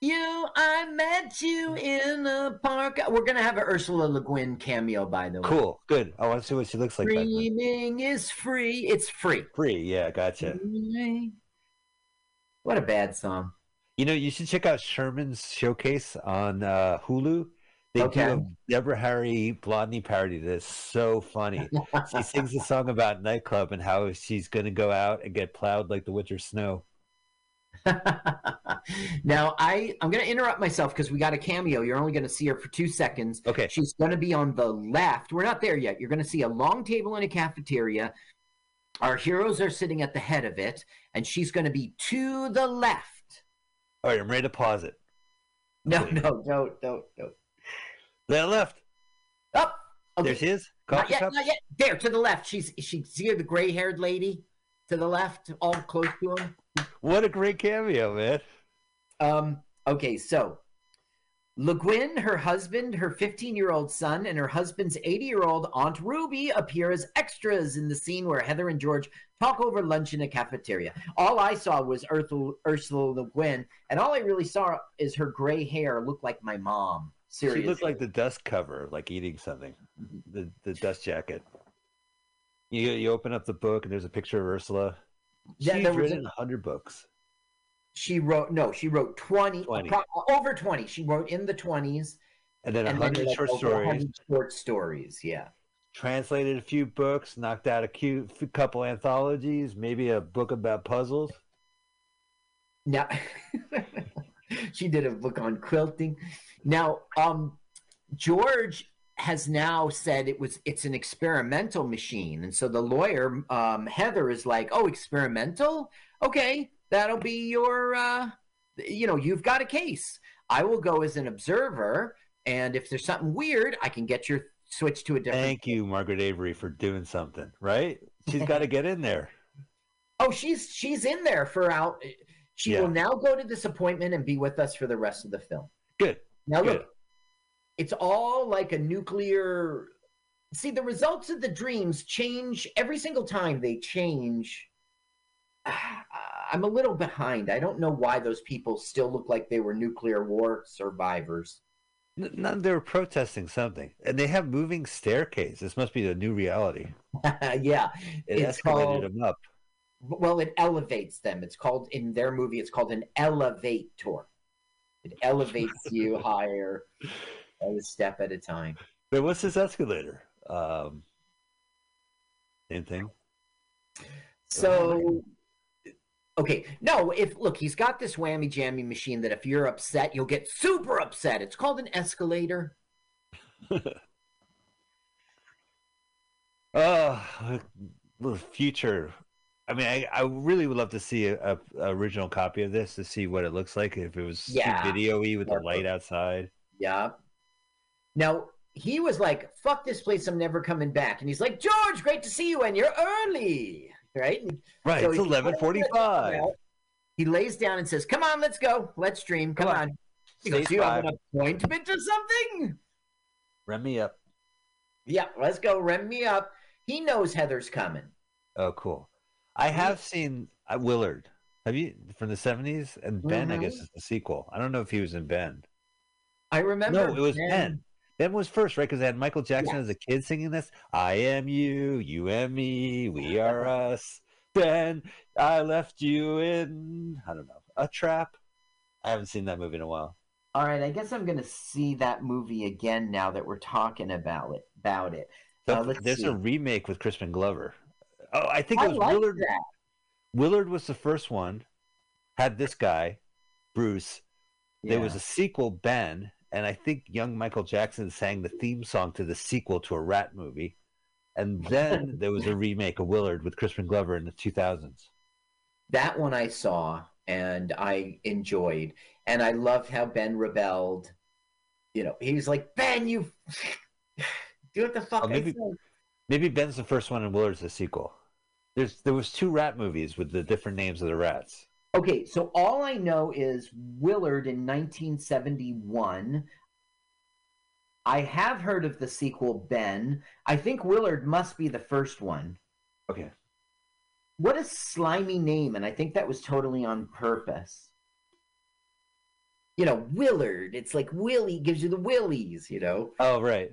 you, I met you in a park. We're gonna have an Ursula Le Guin cameo, by the way. cool, good. I want to see what she looks like. Dreaming is free. It's free. Free, yeah, gotcha. What a bad song. You know, you should check out Sherman's showcase on uh, Hulu. They Okay. do a Deborah Harry Blondie parody that's so funny. she sings a song about nightclub and how she's going to go out and get plowed like the winter snow. now I I'm gonna interrupt myself because we got a cameo. You're only gonna see her for two seconds. Okay. She's gonna be on the left. We're not there yet. You're gonna see a long table in a cafeteria. Our heroes are sitting at the head of it, and she's gonna be to the left. All right, I'm ready to pause it. No, don't, don't, don't. There left. Up. There she is. Not yet, not yet. There, to the left. She's she see the gray-haired lady to the left, all close to him. What a great cameo, man. Um, okay, so Le Guin, her husband, her 15 year old son, and her husband's 80 year old Aunt Ruby appear as extras in the scene where Heather and George talk over lunch in a cafeteria. All I saw was Ursula, Ursula Le Guin, and all I really saw is her gray hair look like my mom. Seriously. She looked like the dust cover, like eating something. The the dust jacket. You you open up the book and there's a picture of Ursula. Yeah, She's there was written a- hundred books. she wrote, no, she wrote 20, 20. appro- over 20. She wrote in the 20s. And then a hundred short stories. 100 short stories, yeah. Translated a few books, knocked out a cute couple anthologies, maybe a book about puzzles. Now, she did a book on quilting. Now, um, George has now said it was it's an experimental machine, and so the lawyer um, Heather is like, "Oh, experimental? Okay, that'll be your, uh, you know, you've got a case. I will go as an observer, and if there's something weird, I can get your switch to a different." Thank you, Margaret Avery, for doing something, right? She's got to get in there. Oh, she's she's in there for out. She Yeah. will now go to this appointment and be with us for the rest of the film. Good. Now Good. look, it's all like a nuclear. See, the results of the dreams change every single time they change. I'm a little behind. I don't know why those people still look like they were nuclear war survivors. N- None, they were protesting something, and they have moving staircase. This must be the new reality. yeah, It It's escalated called- them up. well, it elevates them. It's called in their movie. It's called an elevator. It elevates you higher, a step at a time. But what's this escalator? Um, same thing. So Okay, no, if look, he's got this whammy jammy machine that if you're upset, you'll get super upset. It's called an escalator. Oh, the future. I mean, I, I really would love to see a, a, a original copy of this to see what it looks like if it was Yeah. video y with the light outside. Yeah. Now he was like, "Fuck this place! I'm never coming back." And he's like, "George, great to see you, and you're early, right?" And Right, So it's eleven forty-five. He lays down and says, "Come on, let's go. Let's dream. Come, Come on." on. He goes, Stage "Do you have an appointment or something?" Rem me up. Yeah, let's go. Rem me up. He knows Heather's coming. Oh, cool. I have seen uh, Willard. Have you from the seventies? And Ben, I guess, is the sequel. I don't know if he was in Ben. I remember. No, it was Ben- Ben. Ben was first, right? Because they had Michael Jackson Yeah. as a kid singing this. I am you, you and me, we are us. Ben, I left you in, I don't know, a trap. I haven't seen that movie in a while. All right, I guess I'm gonna see that movie again now that we're talking about it. About it. Uh, let's there's see. a remake with Crispin Glover. Oh, I think it was Willard. that. Willard was the first one. Had this guy, Bruce. There was a sequel, Ben, and I think young Michael Jackson sang the theme song to the sequel to a rat movie. And then there was a remake of Willard with Crispin Glover in the 2000s. that one I saw and I enjoyed, and I loved how Ben rebelled. You know, he was like, "Ben, you do what the fuck Oh, I maybe- said." Maybe Ben's the first one and Willard's the sequel. There's there was two rat movies with the different names of the rats. Okay, so all I know is Willard in 1971. I have heard of the sequel Ben. I think Willard must be the first one. Okay. What a slimy name, and I think that was totally on purpose. You know, Willard. It's like Willie gives you the willies, you know. Oh right.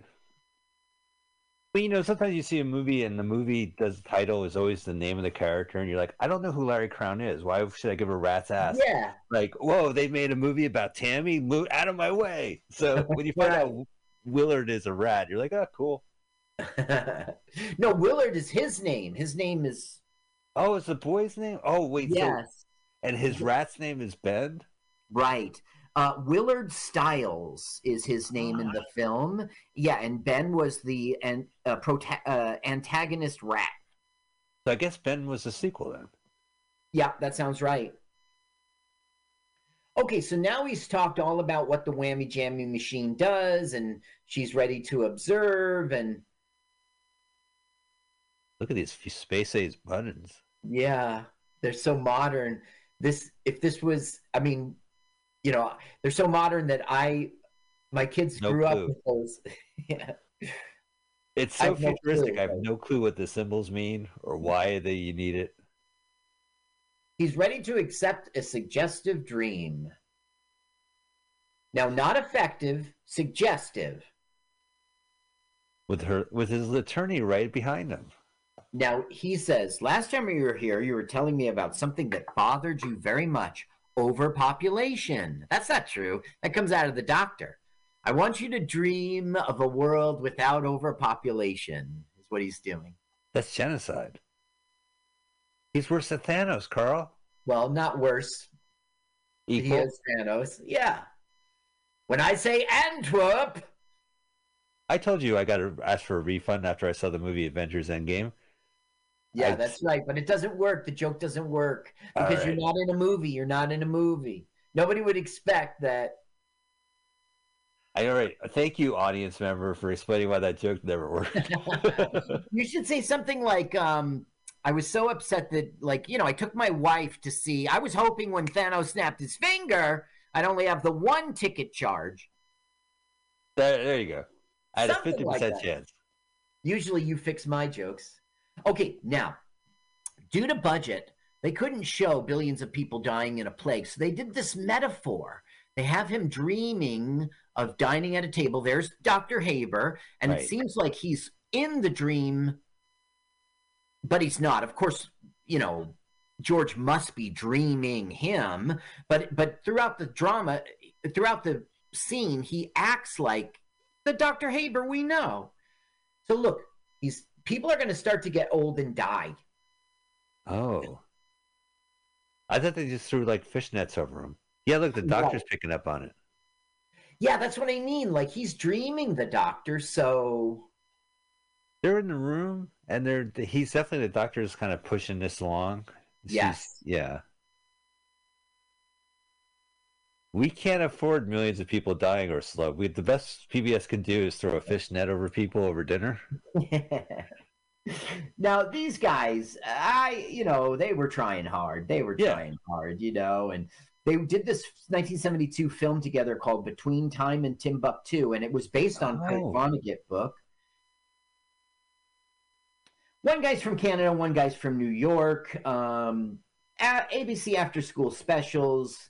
But you know, sometimes you see a movie and the movie does the title is always the name of the character, and you're like, I don't know who Larry Crowne is. Why should I give a rat's ass? Yeah. Like, whoa, they made a movie about Tammy. Move out of my way. So when you find Right. out Willard is a rat, you're like, oh, cool. no, Willard is his name. His name is Oh, it's the boy's name. Oh wait, so yes, and his rat's name is Ben. right. Uh, Willard Stiles is his name in the film. Yeah, and Ben was the and uh, prota- uh, antagonist rat. So I guess Ben was the sequel then. Yeah, that sounds right. Okay, so now he's talked all about what the whammy jammy machine does, and she's ready to observe, and Look at these space age buttons. yeah, they're so modern. This, if this was, I mean, you know, they're so modern that I, my kids No grew up clue. with those. yeah. It's I so no futuristic. clue, I have no clue what the symbols mean or why they you need it. He's ready to accept a suggestive dream. Now, not effective, suggestive. With her with his attorney right behind him. Now, he says, last time you were here, you were telling me about something that bothered you very much overpopulation. That's not true. That comes out of the doctor. I want you to dream of a world without overpopulation, is what he's doing. That's genocide. He's worse than Thanos, Carl. Well, not worse. He Equal. is Thanos. Yeah. When I say Antwerp, I told you I got to ask for a refund after I saw the movie Avengers Endgame. Yeah, I- that's right. But it doesn't work. The joke doesn't work because you're not in a movie. You're not in a movie. Nobody would expect that. I, all right. Thank you, audience member, for explaining why that joke never worked. you should say something like, um, I was so upset that, like, you know, I took my wife to see. I was hoping when Thanos snapped his finger, I'd only have the one ticket charge. there, there you go. I had a Something fifty like percent that. chance. Usually you fix my jokes. Okay, now, due to budget, they couldn't show billions of people dying in a plague. So they did this metaphor. They have him dreaming of dining at a table. There's Dr. Haber, and it seems like he's in the dream, but he's not. Of course, you know, George must be dreaming him, but but throughout the drama, throughout the scene, he acts like the Dr. Haber we know. So look, he's people are going to start to get old and die. Oh. I thought they just threw like fishnets over him. Yeah, look, the doctor's picking up on it. Yeah, that's what I mean. Like he's dreaming the doctor, so They're in the room, and they're he's definitely the doctor's kind of pushing this along. She's- Yes. yeah. We can't afford millions of people dying or slow. We the best PBS can do is throw a fish net over people over dinner. now these guys, I you know, they were trying hard. They were Yeah. trying hard, you know, and they did this 1972 film together called Between Time and Timbuktu, and it was based on Kurt Oh. Vonnegut book. One guy's from Canada, one guy's from New York. Um, ABC After School Specials.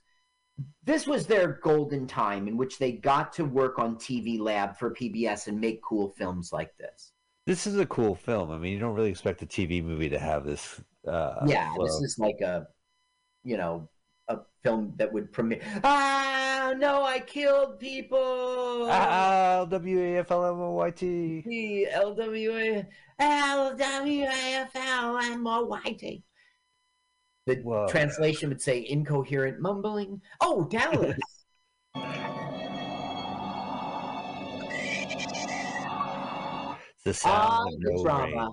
This was their golden time in which they got to work on TV Lab for PBS and make cool films like this. This is a cool film. I mean, you don't really expect a TV movie to have this. Uh, yeah, flow. this is like a, you know, a film that would premiere. Ah, no, I killed people. Ah, W A F L M O Y T. The LWA, LWAFLMOYT. The Whoa. translation would say incoherent mumbling. Oh, Dallas. The sound Ah, of the no drama. rain.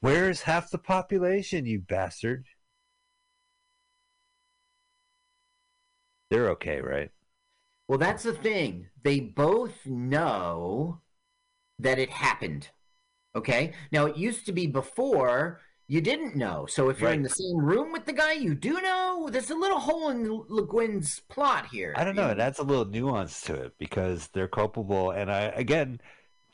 Where's half the population, you bastard? They're okay, right? Well, that's the thing. They both know that it happened. Okay? Now, it used to be before you didn't know. So if you're in the same room with the guy, you do know. There's a little hole in Le Guin's plot here. I don't know. It adds a little nuance to it because they're culpable. And I, again,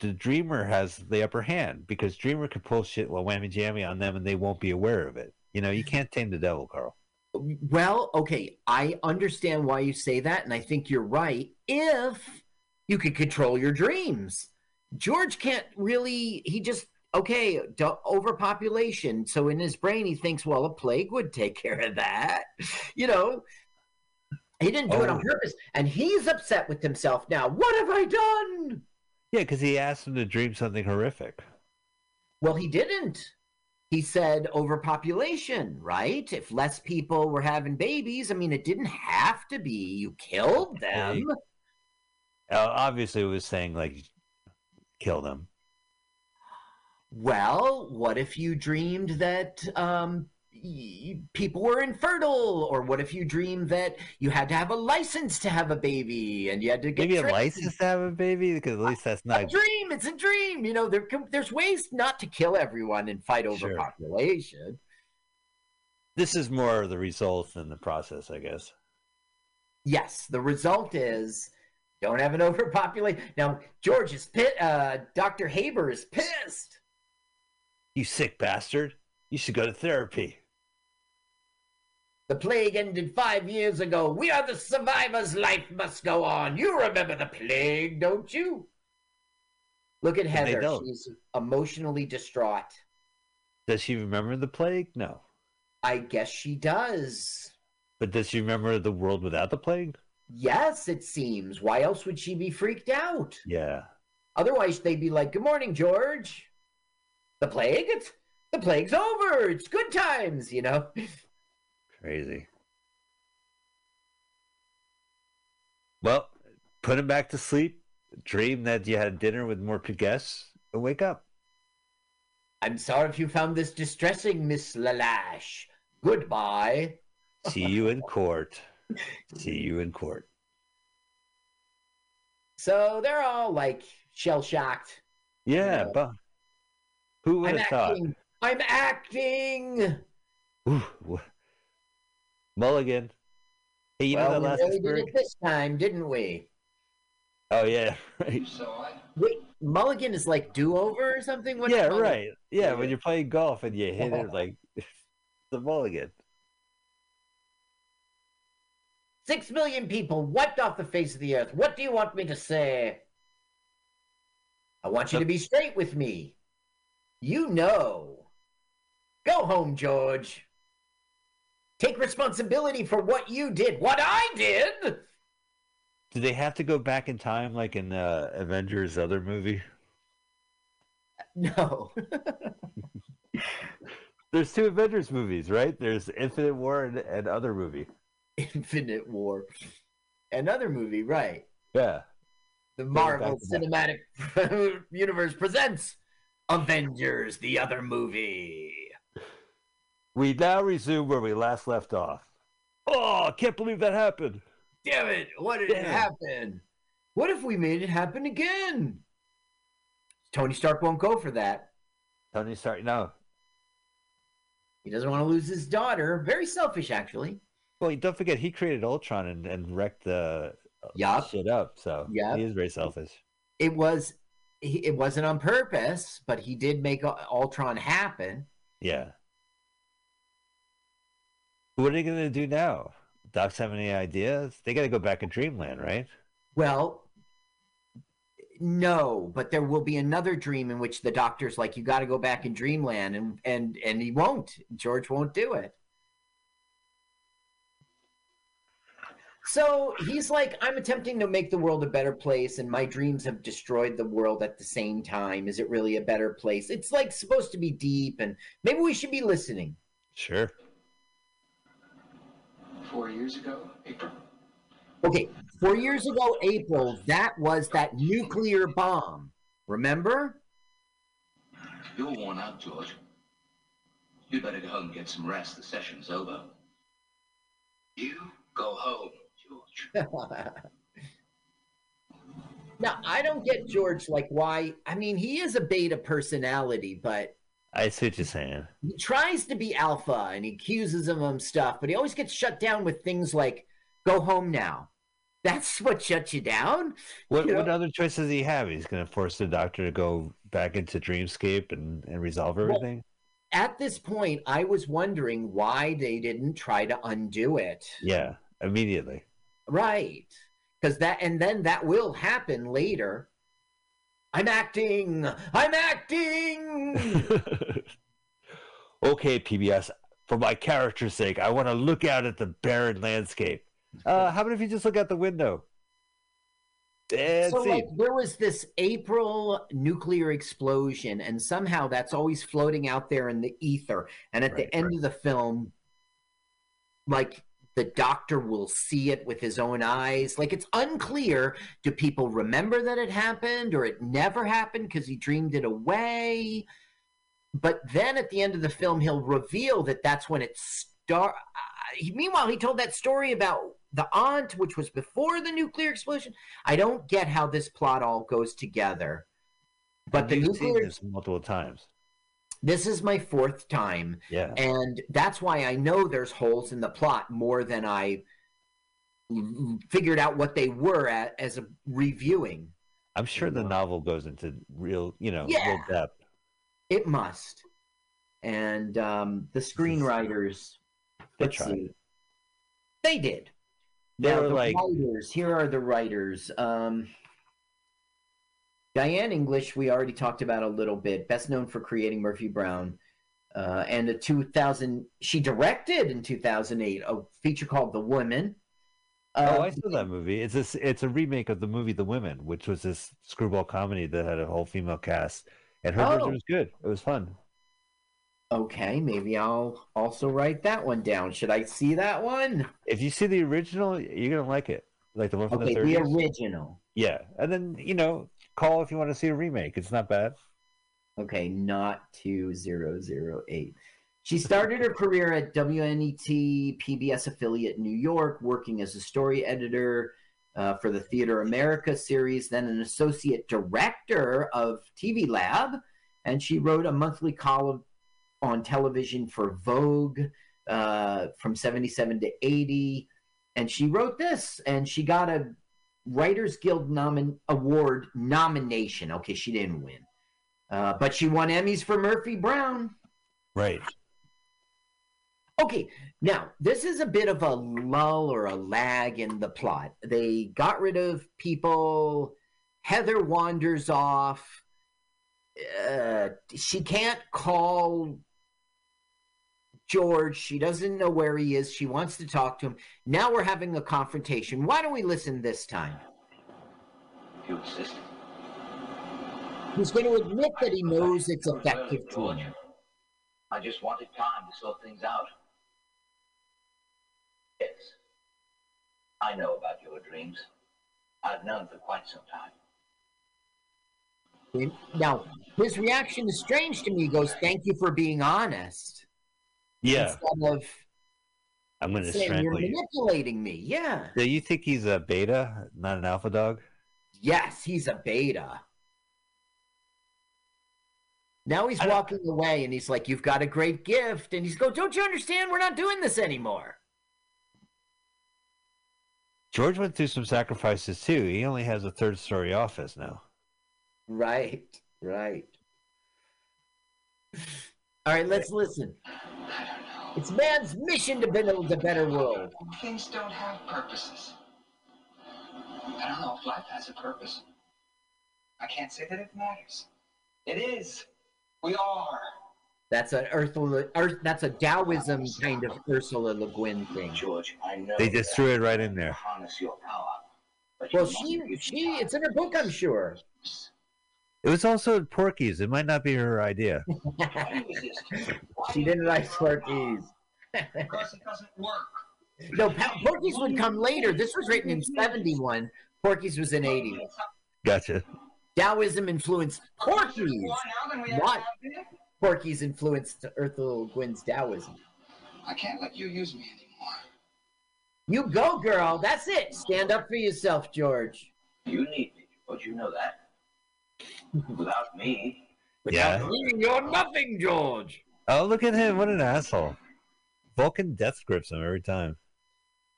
the Dreamer has the upper hand because Dreamer could pull shit while whammy jammy on them and they won't be aware of it. You know, you can't tame the devil, Carl. Well, okay, I understand why you say that, and I think you're right. If you could control your dreams, George can't really. He just okay, overpopulation. So in his brain, he thinks, well, a plague would take care of that. You know, he didn't do it on Oh. purpose, and he's upset with himself now. What have I done? Yeah, because he asked him to dream something horrific. Well, he didn't. He said overpopulation, right? If less people were having babies, I mean, it didn't have to be you killed them. Uh, obviously, it was saying, like, kill them. Well, what if you dreamed that um, y- people were infertile, or what if you dreamed that you had to have a license to have a baby and you had to get Maybe a license to have a baby? Because at least that's not A dream. It's a dream. You know, there there's ways not to kill everyone and fight Sure. overpopulation. This is more the result than the process, I guess. Yes, the result is don't have an overpopulation. Now, George is pit. Uh, Doctor Haber is pissed. You sick bastard. You should go to therapy. The plague ended five years ago. We are the survivors. Life must go on. You remember the plague, don't you? Look at Heather. She's emotionally distraught. Does she remember the plague? No. I guess she does. But does she remember the world without the plague? Yes, it seems. Why else would she be freaked out? Yeah. Otherwise, they'd be like, "Good morning, George. The plague? It's the plague's over. It's good times." You know. Crazy. Well, put him back to sleep. Dream that you had dinner with more guests. And wake up. I'm sorry if you found this distressing, Miss Lelache. Goodbye. See you in court. See you in court. So they're all like shell shocked. Yeah, Yeah. but who would I'm have thought? acting. I'm acting. Ooh, Mulligan. Hey, you well, know that we last really did it this time, didn't we? Oh yeah, right. Wait, Mulligan is like do over or something. What's yeah, right. Yeah, Yeah. when you're playing golf and you hit it like the mulligan. Six million people wiped off the face of the earth. What do you want me to say? I want you uh, to be straight with me. You know. Go home, George. Take responsibility for what you did. What I did? Do they have to go back in time like in uh, Avengers other movie? No. There's two Avengers movies, right? There's Infinite War and, and other movie. Infinite War. Another movie, right? Yeah. The Marvel Cinematic Universe presents Avengers, the other movie. We now resume where we last left off. Oh, I can't believe that happened. Damn it, what did it happen? What if we made it happen again? Tony Stark won't go for that. Tony Stark, no. He doesn't want to lose his daughter. Very selfish, actually. Well, don't forget, he created Ultron and, and wrecked the Yup. shit up. So Yup. he is very selfish. It was. He, it wasn't on purpose, but he did make Ultron happen. Yeah. What are they going to do now? Docs have any ideas? They got to go back in Dreamland, right? Well, no, but there will be another dream in which the doctor's like, "You got to go back in Dreamland," and and and he won't. George won't do it. So he's like, "I'm attempting to make the world a better place, and my dreams have destroyed the world at the same time. Is it really a better place? It's like supposed to be deep, and maybe we should be listening." Sure. Four years ago, April. Okay, four years ago, April, that was that nuclear bomb. Remember? You're worn out, George. You'd better go home and get some rest. The session's over. You go home, George. Now, I don't get George like why. I mean, he is a beta personality, but I see what you're saying. he tries to be alpha and he accuses him of stuff, but he always gets shut down with things like "Go home now." That's what shuts you down. What You what other choices does he have? He's going to force the doctor to go back into Dreamscape and, and resolve everything? At this point, I was wondering why they didn't try to undo it. yeah, immediately. Right. Because that, and then that will happen later. I'm acting. I'm acting. okay, PBS. For my character's sake, I want to look out at the barren landscape. Uh, how about if you just look out the window? And so, like, there was this April nuclear explosion, and somehow that's always floating out there in the ether. And at Right, the end right. of the film, like the doctor will see it with his own eyes. Like it's unclear. Do people remember that it happened, or it never happened because he dreamed it away? But then at the end of the film, he'll reveal that that's when it start. Uh, meanwhile, he told that story about the aunt, which was before the nuclear explosion. I don't get how this plot all goes together. But the You've seen nuclear. this multiple times. This is my fourth time, Yeah. and that's why I know there's holes in the plot more than I figured out what they were at as a reviewing. I'm sure the novel goes into real, you know, real depth. It must. And um, the screenwriters, They tried. see, they did. They Now, were the like- writers. Here are the writers. Um, Diane English, we already talked about a little bit. Best known for creating Murphy Brown, uh, and a 2000. She directed in 2008 a feature called The Woman. Oh, I saw that movie. It's this. It's a remake of the movie The Women, which was this screwball comedy that had a whole female cast, and her Oh. version was good. It was fun. Okay, maybe I'll also write that one down. Should I see that one? If you see the original, you're gonna like it, like the one from Okay, the the original. Yeah, and then you know, call if you want to see a remake. It's not bad. Okay, not 2008. She started her career at WNET PBS affiliate New York, working as a story editor uh, for the Theater America series, then an associate director of TV Lab, and she wrote a monthly column on television for Vogue uh, from 77 to 80. And she wrote this, and she got a Writers Guild nomin- Award nomination. Okay, she didn't win. Uh, but she won Emmys for Murphy Brown. Right. Okay, now this is a bit of a lull or a lag in the plot. They got rid of people. Heather wanders off. Uh, she can't call George. She doesn't know where he is. She wants to talk to him. Now we're having a confrontation. Why don't we listen this time? You insist. He's going to admit that he knows it's effective to him. I just wanted time to sort things out. Yes. I know about your dreams. I've known for quite some time. Now, his reaction is strange to me. He goes, Thank you for being honest. Yeah, Instead of I'm going to you're strangle you. manipulating me. Yeah. Do you think he's a beta, not an alpha dog? Yes, he's a beta. Now he's I don't- walking away and he's like, You've got a great gift. And he's go, Don't you understand? We're not doing this anymore. George went through some sacrifices too. He only has a third story office now. Right, right. All right, let's listen. I don't know. It's man's mission to build a better world. Things don't have purposes. I don't know if life has a purpose. I can't say that it matters. It is. We are. That's a Ursula, Ur, that's a Taoism kind of Ursula Le Guin thing. George, I know. They just threw it right in there. Harness your power. Well, she, she, it's in her book, I'm sure. It was also in Porky's. It might not be her idea. Why resist? Why she didn't like Porky's. Because it doesn't work. No, Pa- Porky's would come later. This was written in 71. Porky's was in 80. Gotcha. Taoism influenced Porky's. More now than we ever What? Porky's influenced Ursula Le Guin's Taoism. I can't let you use me anymore. You go, girl. That's it. Stand up for yourself, George. You need me, George. You know that. Without me, Yeah. me, you're nothing, George. Oh, look at him. What an asshole. Vulcan death grips him every time.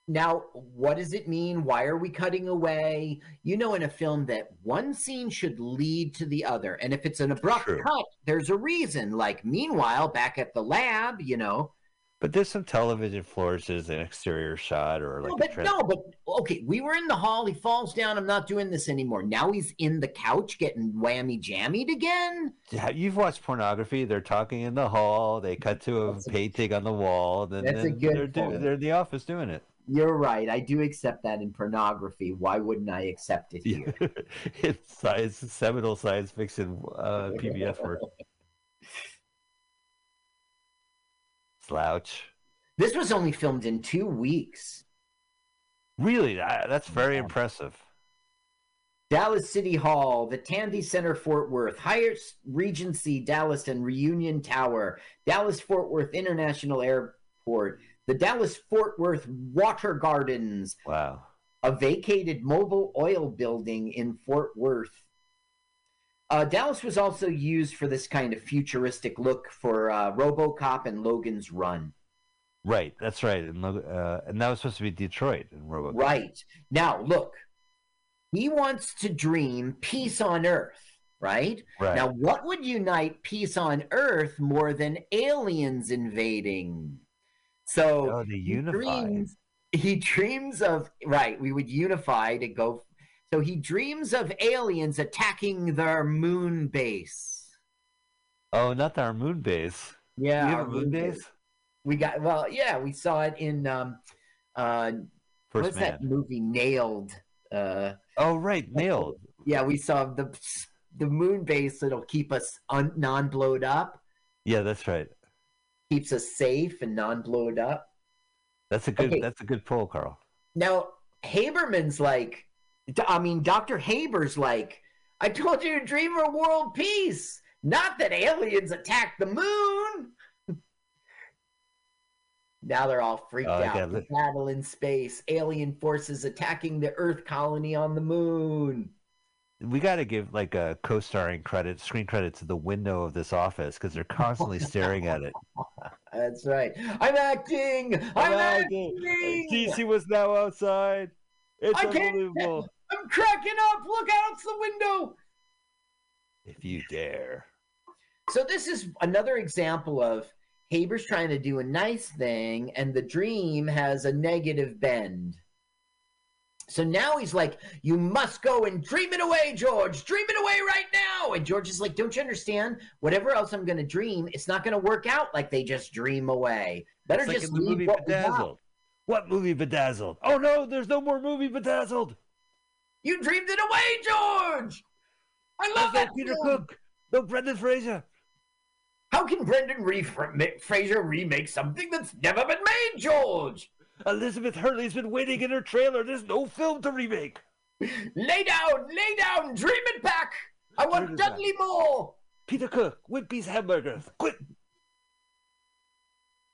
Now, what does it mean? Why are we cutting away? You know, in a film, that one scene should lead to the other. And if it's an abrupt True. cut, there's a reason. Like, meanwhile, back at the lab, you know. But there's some television flourishes, an exterior shot, or like no, a but trans- no, but okay, we were in the hall. He falls down. I'm not doing this anymore. Now he's in the couch getting whammy jammied again. Yeah, You've watched pornography. They're talking in the hall. They cut to a a- painting on the wall. Then, That's a then good they're, do- they're in the office doing it. You're right. I do accept that in pornography. Why wouldn't I accept it here? it's science, seminal science fiction uh, PBS work. Slouch. This was only filmed in two weeks. Really, that, that's very Yeah. impressive. Dallas City Hall, the Tandy Center, Fort Worth, Hyatt Regency, Dallas, and Reunion Tower, Dallas Fort Worth International Airport, the Dallas Fort Worth Water Gardens, Wow. a vacated Mobil oil building in Fort Worth. Uh, Dallas was also used for this kind of futuristic look for uh, RoboCop and Logan's Run. Right, that's right. And, uh, and that was supposed to be Detroit in Robocop. Right. Now, look, he wants to dream peace on Earth, right? Right. Now, what would unite peace on Earth more than aliens invading? So oh, the he dreams, he dreams of right. We would unify to go. So he dreams of aliens attacking their moon base. Oh, not our moon base. Yeah, you have our a moon base? We got well. Yeah, we saw it in um, uh, First what's man. that movie? Nailed. Uh, Oh, right, nailed. yeah, we saw the the moon base that'll keep us un, non blowed up, Yeah, that's right. keeps us safe and non blowed up. That's a good. Okay. That's a good pull, Carl. Now, Haberman's like, I mean, Dr. Haber's like, I told you to dream of world peace, not that aliens attack the moon. now they're all freaked Oh, out. The battle in space, alien forces attacking the Earth colony on the moon. We got to give like a co-starring credit, screen credit to the window of this office because they're constantly staring at it. That's right. I'm acting. I'm, acting. DC was now outside. It's I unbelievable. I'm cracking up. Look out the window. If you dare. So this is another example of Haber's trying to do a nice thing, and the dream has a negative bend. So now he's like, "You must go and dream it away, George. Dream it away right now." And George is like, "Don't you understand? Whatever else I'm going to dream, it's not going to work out like they just dream away. Better It's like just in the leave movie what we got. Bedazzled. What movie Bedazzled? Oh no, there's no more movie Bedazzled. You dreamed it away, George. I love that Peter film. Cook. No Brendan Fraser. How can Brendan Re- Fraser remake something that's never been made, George? Elizabeth Hurley's been waiting in her trailer. There's no film to remake. Lay down, lay down, dream it back. I want Dream it back. Dudley Moore. Peter Cook, Wimpy's hamburgers. Quit.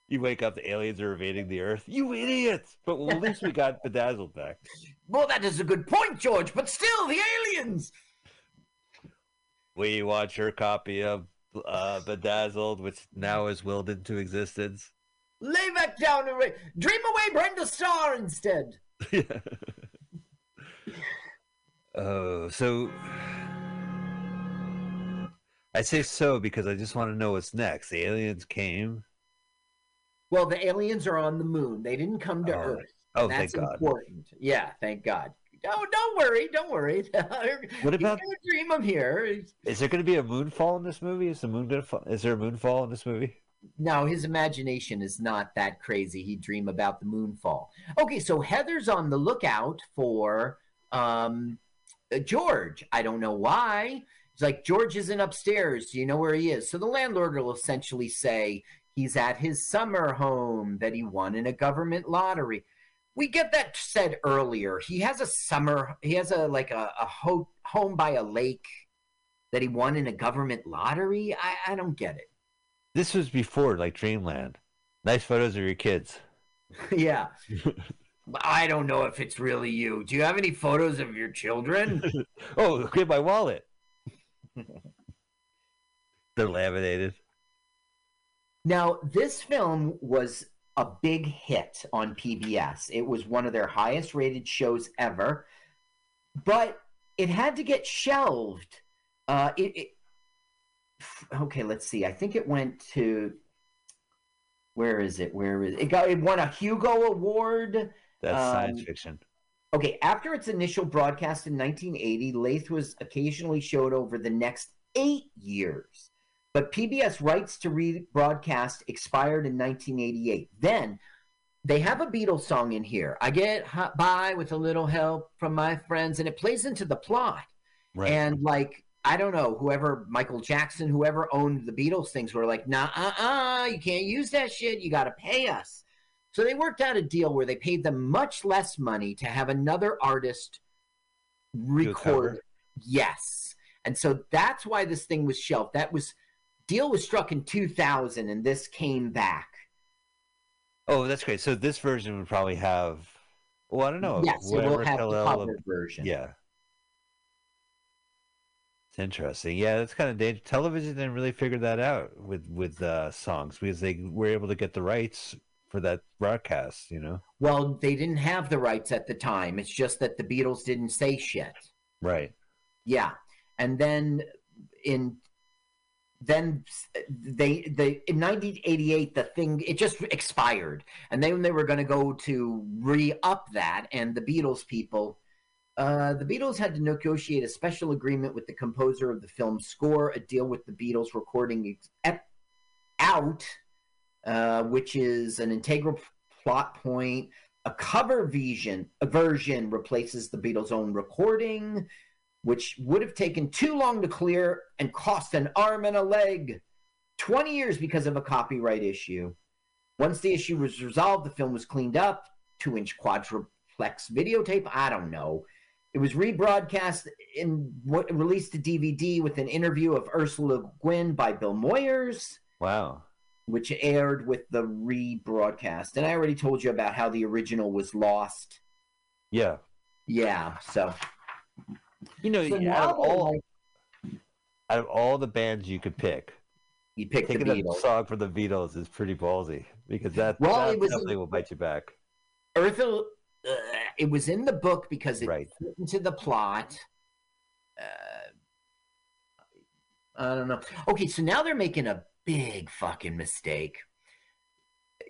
You wake up, the aliens are invading the Earth. You idiots! But well, at least we got Bedazzled back. Well, that is a good point, George, but still, the aliens. We watch her copy of uh, Bedazzled, which now is willed into existence. Lay back down and ra- dream away Brenda Starr instead. Oh, so I say so because I just want to know what's next. The aliens came. Well, the aliens are on the moon. They didn't come to Oh, Earth. Oh, and thank God. important. Yeah, thank God. Oh, don't worry, don't worry. What about- dream of here? Is there going to be a moonfall in this movie? Is the moon going to fall? Is there a moonfall in this movie? No, his imagination is not that crazy. He'd dream about the moonfall. Okay, so Heather's on the lookout for um, uh, George. I don't know why. It's like George isn't upstairs. Do you know where he is? So the landlord will essentially say he's at his summer home that he won in a government lottery. We get that said earlier. He has a summer. He has a like a, a ho- home by a lake that he won in a government lottery. I, I don't get it. This was before like Dreamland. Nice photos of your kids. yeah. I don't know if it's really you. Do you have any photos of your children? Oh, look at my wallet. They're laminated. now, this film was a big hit on PBS. It was one of their highest rated shows ever, but it had to get shelved. Uh, it, it okay, let's see. I think it went to where is it? Where is it? It got it won a Hugo Award. That's science Um, fiction. Okay, after its initial broadcast in 1980, Lathe was occasionally showed over the next eight years. But PBS rights to rebroadcast expired in 1988. Then they have a Beatles song in here. I get by with a little help from my friends, and it plays into the plot. Right. And like, I don't know, whoever Michael Jackson, whoever owned the Beatles things were like, nah, uh, uh, you can't use that shit. You got to pay us. So they worked out a deal where they paid them much less money to have another artist record. Yes. And so that's why this thing was shelved. That was deal was struck in 2000 and this came back. oh, that's great. So this version would probably have. Well, I don't know. yes, it will have the cover version. Yeah. It's interesting. Yeah, that's kind of dangerous. Television didn't really figure that out with with uh, songs because they were able to get the rights for that broadcast. You know. Well, they didn't have the rights at the time. It's just that the Beatles didn't say shit. Right. Yeah, and then in then they they in 1988 the thing it just expired, and then they were going to go to re up that, and the Beatles people. Uh, the Beatles had to negotiate a special agreement with the composer of the film's score, a deal with the Beatles recording ex- out, uh, which is an integral plot point. A cover version, a version replaces the Beatles' own recording which would have taken too long to clear and cost an arm and a leg. 20 years because of a copyright issue. Once the issue was resolved, the film was cleaned up. Two inch quadruplex videotape. I don't know. It was rebroadcast and what released to DVD with an interview of Ursula Guin by Bill Moyers, Wow. which aired with the rebroadcast. And I already told you about how the original was lost. Yeah. Yeah, so. You know, so out of all like, out of all the bands you could pick, you picked the taking a Beatles. song from the Beatles is pretty ballsy because that, Well, that it was- definitely will bite you back. Eartha, uh, it was in the book because it Right. fit into the plot. Uh, I don't know. Okay, so now they're making a big fucking mistake.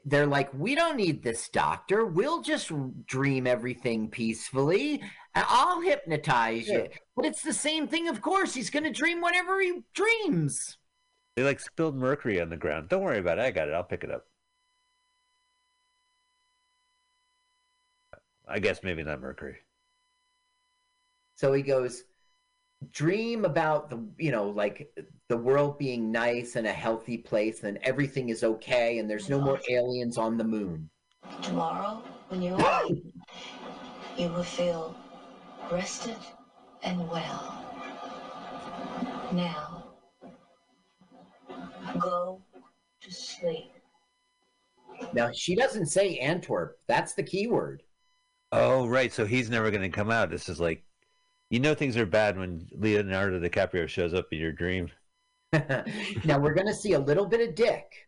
They're like, we don't need this doctor. We'll just dream everything peacefully. I'll hypnotize you. But it's the same thing, of course. He's going to dream whatever he dreams. They like spilled mercury on the ground. Don't worry about it. I got it. I'll pick it up. I guess maybe not mercury. So he goes, dream about the you know like the world being nice and a healthy place and everything is okay and there's no more aliens on the moon. Tomorrow, when you awake, you will feel rested and well. Now, go to sleep. Now she doesn't say Antwerp. That's the key word. Oh, right. So he's never going to come out. This is like, you know, things are bad when Leonardo DiCaprio shows up in your dream. now we're going to see a little bit of Dick.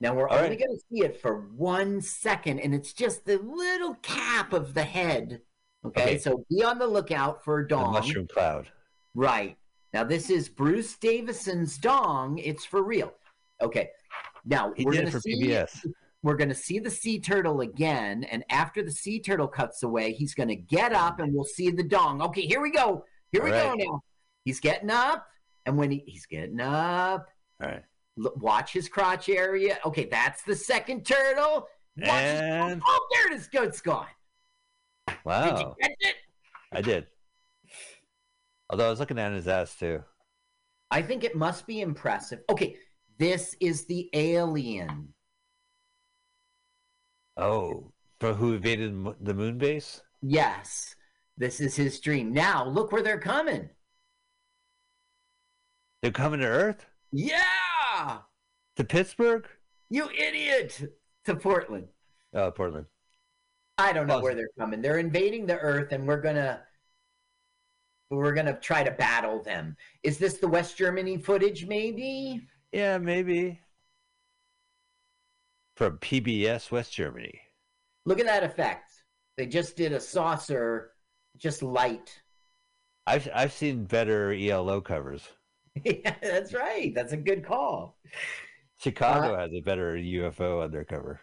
Now we're All only right. going to see it for one second, and it's just the little cap of the head. Okay, Okay. so be on the lookout for a The dong. mushroom cloud. Right. Now this is Bruce Davison's dong. It's for real. Okay. Now He we're it for see, PBS. We're gonna see the sea turtle again, and after the sea turtle cuts away, he's gonna get up, and we'll see the dong. Okay, here we go. Here we All go now. He's getting up, and when he, he's getting up, All right. look, watch his crotch area. Okay, that's the second turtle. Watch his- And oh, there it is. Go, It's gone. Did you wow, catch it? I did. Although I was looking at his ass too. I think it must be impressive. Okay, this is the alien. Oh, for who invaded the moon base? Yes, this is his dream. Now, look where they're coming. They're coming to Earth? Yeah, To Pittsburgh? you idiot. To Portland. Oh, Portland. I don't know Oh, where they're coming. They're invading the Earth, and we're gonna we're gonna try to battle them. Is this the West Germany footage? Maybe. Yeah, maybe. From PBS West Germany. Look at that effect. They just did a saucer, just light. I've I've seen better ELO covers. yeah, that's right. That's a good call. Chicago Uh, has a better UFO undercover.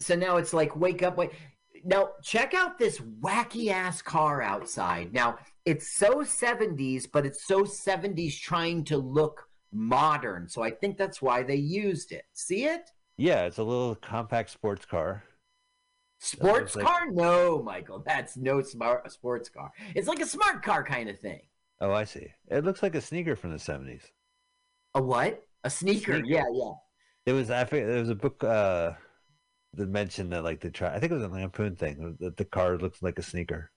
So now it's like wake up, wait. Now check out this wacky ass car outside. Now it's so 70s, but it's so 70s trying to look modern. So I think that's why they used it. See it? Yeah, it's a little compact sports car. Sports like- car? No, Michael. That's no smart sports car. It's like a smart car kind of thing. Oh, I see. It looks like a sneaker from the seventies. A what? A sneaker. Sneaker. Yeah, yeah. It was I think there was a book uh that mentioned that like the try I think it was a lampoon thing that the car looks like a sneaker.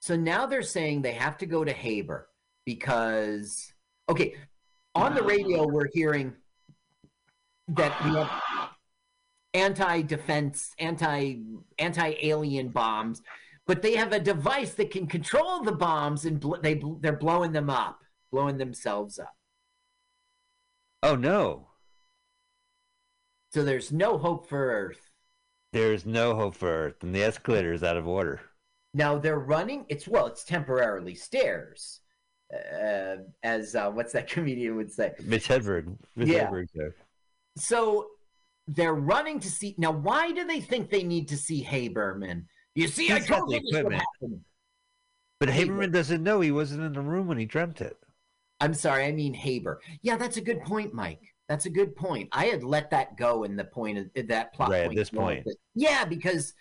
So now they're saying they have to go to Haber because okay, on the radio we're hearing that we have anti-defense, anti anti-alien bombs, but they have a device that can control the bombs and bl- they bl- they're blowing them up, blowing themselves up. Oh no. So there's no hope for Earth. There's no hope for Earth and the escalator is out of order. Now they're running. It's well, it's temporarily stairs, uh, as uh, what's that comedian would say. Mitch Hedberg. Mitch Yeah. Hedberg. So they're running to see. Now, why do they think they need to see Haberman? You see, I He's told you this would equipment. But Haberman doesn't know he wasn't in the room when he dreamt it. I'm sorry, I mean Haber. Yeah, that's a good point, Mike. That's a good point. I had let that go in the point of that plot Right, at this point. Yeah, because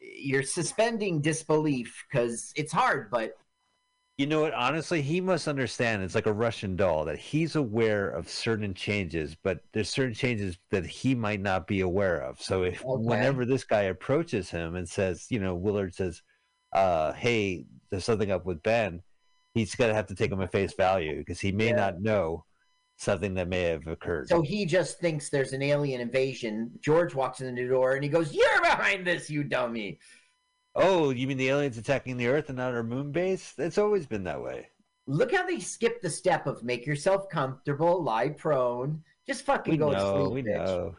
you're suspending disbelief because it's hard, but You know what? Honestly, he must understand. It's like a Russian doll that he's aware of certain changes, but there's certain changes that he might not be aware of. So if Okay. whenever this guy approaches him and says, you know, Willard says, uh, "Hey, there's something up with Ben," he's gonna have to take him at face value because he may Yeah. not know something that may have occurred. so he just thinks there's an alien invasion. George walks in the door and he goes, "You're behind this, you dummy." Oh, you mean the aliens attacking the Earth and not our moon base? It's always been that way. Look how they skip the step of make yourself comfortable, lie prone. Just fucking We go to know. sleep, We bitch. know.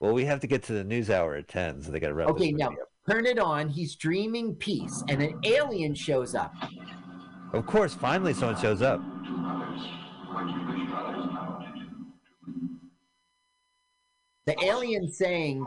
Well, we have to get to the news hour at ten, so they got to wrap Okay, now up. turn it on. He's dreaming peace, and an alien shows up. Of course, finally someone shows up. The alien saying,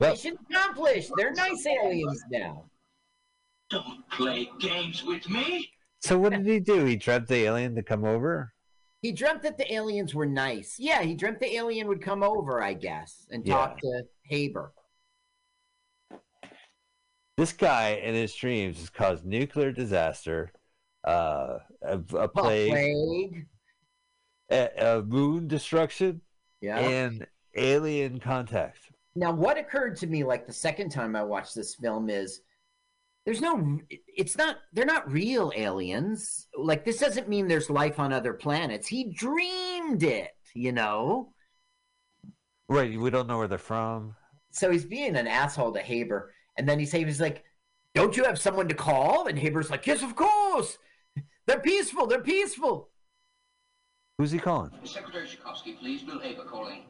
mission accomplished. They're nice aliens now. Don't play games with me. So what did he do? He dreamt the alien to come over. He dreamt that the aliens were nice. Yeah, he dreamt the alien would come over, I guess, and talk to Haber. This guy in his dreams has caused nuclear disaster, uh, a, a plague, plague. a, a moon destruction, Yeah. and alien contact. Now, what occurred to me like the second time I watched this film is there's no, it's not, they're not real aliens. Like, this doesn't mean there's life on other planets. He dreamed it, you know? Right, we don't know where they're from. So he's being an asshole to Haber. And then he's, he's like, Don't you have someone to call? And Haber's like, Yes, of course. They're peaceful. They're peaceful. Who's he calling? Secretary Tchaikovsky, please. Bill Haber calling.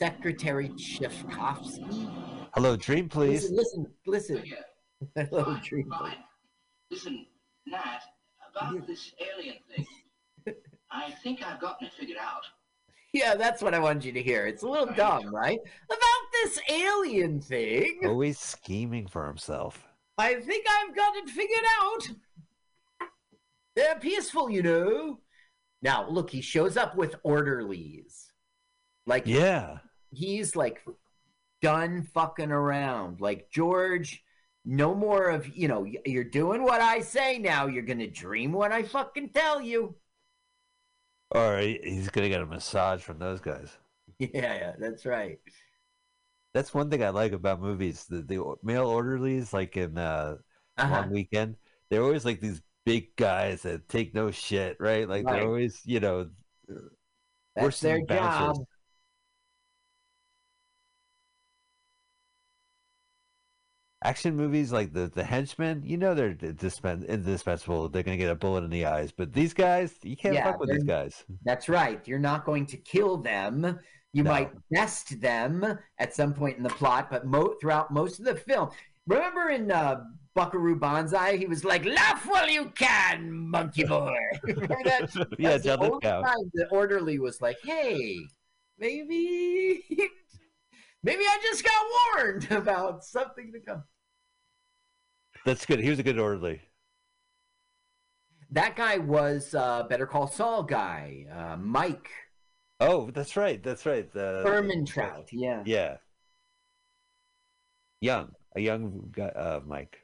Secretary Chifkovsky. Hello, Dream, please. Listen, listen, listen. Oh, yeah, Hello, fine, Dream. fine. Listen, Nat, about this alien thing. I think I've gotten it figured out. Yeah, that's what I wanted you to hear. It's a little dumb, right? About this alien thing. Oh, Always scheming for himself. I think I've got it figured out. They're peaceful, you know. Now, look, he shows up with orderlies. Like, Yeah. He's like done fucking around. Like, George, no more of, you know, you're doing what I say now. You're going to dream what I fucking tell you. Or he's gonna get a massage from those guys. Yeah, yeah, that's right. That's one thing I like about movies. The the male orderlies, like in uh, Uh-huh. Long Weekend, they're always like these big guys that take no shit, right? Like Right. they're always, you know, That's their bouncers. job. Action movies like the the henchmen. You know they're dispen- indispensable. They're gonna get a bullet in the eyes, but these guys, you can't Yeah, fuck with these guys. That's right. You're not going to kill them. You No. might best them at some point in the plot, but mo- throughout most of the film. Remember in uh, Buckaroo Banzai, he was like, "Laugh while you can, monkey boy." That? yeah, the only time the orderly was like, "Hey, maybe, maybe I just got warned about something to come." That's good. He was a good orderly. That guy was uh, Better Call Saul guy, uh, Mike Oh, that's right. That's right. The Trout. Yeah. Yeah. Young, a young guy, uh, Mike.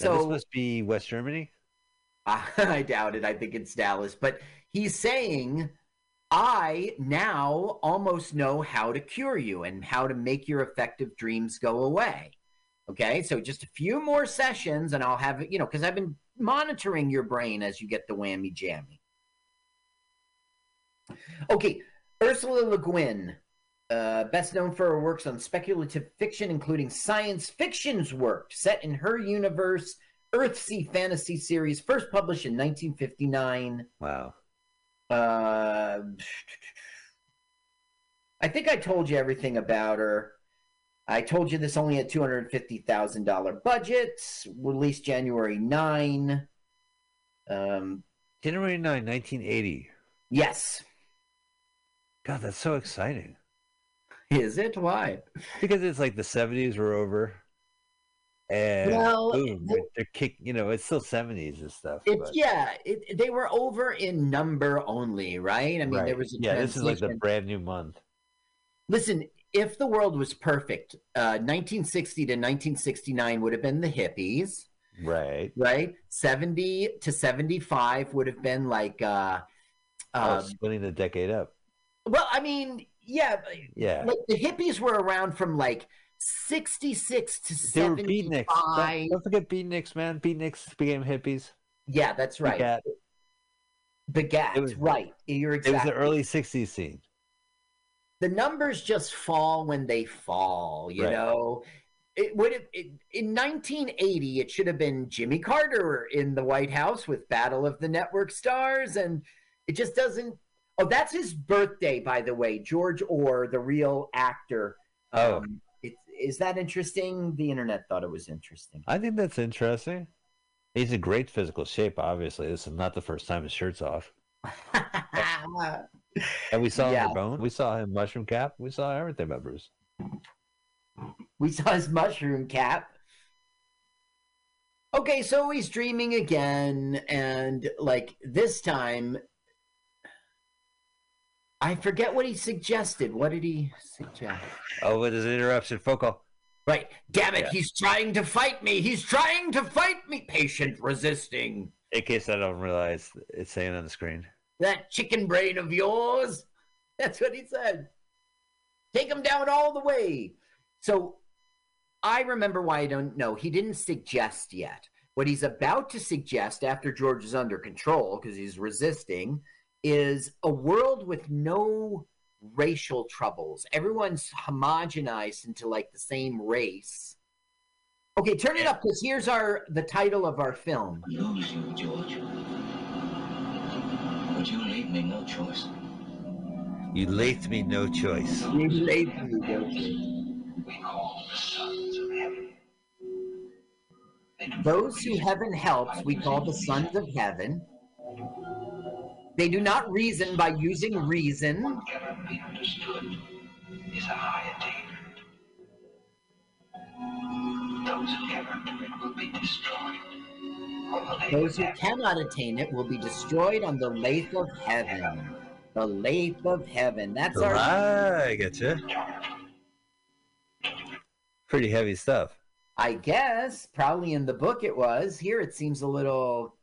Now, this must be West Germany. I doubt it. I think it's Dallas. But he's saying, I now almost know how to cure you and how to make your effective dreams go away. Okay. So just a few more sessions and I'll have you know, because I've been monitoring your brain as you get the whammy jammy. Okay. Ursula Le Guin, uh, best known for her works on speculative fiction, including science fiction's work set in her universe Earthsea fantasy series, first published in 1959. Wow. Uh, I think I told you everything about her. I told you this only had $250,000 budget, released January 9. Um, January 9, 1980. yes. God, that's so exciting. Is it? Why? Because it's like the 70s were over. And Well, boom, it- they're, kick, you know, it's still 70s and stuff. But- yeah. It, they were over in number only, right? I mean, there was a yeah, this is like the brand new month. Listen, if the world was perfect, uh, 1960 to 1969 would have been the hippies, Right. right? 70 to 75 would have been like, uh, oh, um, splitting the decade up. well, I mean, yeah, Yeah. like the hippies were around from like 66 to They were beatniks. 75. Don't, don't forget beatniks, man. Beatniks became hippies. Yeah, that's right. Begat. Begat, was- right. You're exactly. It was the early 60s scene. The numbers just fall when they fall you Right. know it would have it, in 1980 it should have been jimmy carter in the white house with battle of the network stars and it just doesn't oh that's his birthday by the way george orr the real actor Oh. um, it, is that interesting the internet thought it was interesting I think that's interesting. He's in great physical shape, obviously. This is not the first time his shirt's off. And we saw Yeah. him bone. We saw him mushroom cap. We saw everything about Bruce. We saw his mushroom cap. Okay, so he's dreaming again, and like this time, I forget what he suggested. What did he suggest? Oh, what is an interruption? Focal. Right. Damn it, Yeah. he's trying to fight me. He's trying to fight me. Patient resisting. In case I don't realize it's saying on the screen. That chicken brain of yours. That's what he said. Take him down all the way. So I remember why I don't know. He didn't suggest yet. What he's about to suggest after George is under control, because he's resisting, is a world with no racial troubles. Everyone's homogenized into like the same race. Okay, turn it up because here's our the title of our film. Lose you, George. But you leave me no choice. You left me no choice. We call the sons of heaven. Those who heaven helps, we call the sons of heaven. They do not reason by using reason. what cannot be understood is a high attainment. Those who cannot do it will be destroyed. Lake Those who cannot attain it will be destroyed on the lathe of heaven. The lathe of heaven. That's our. I getcha. Pretty heavy stuff. I guess probably in the book it was. Here it seems a little.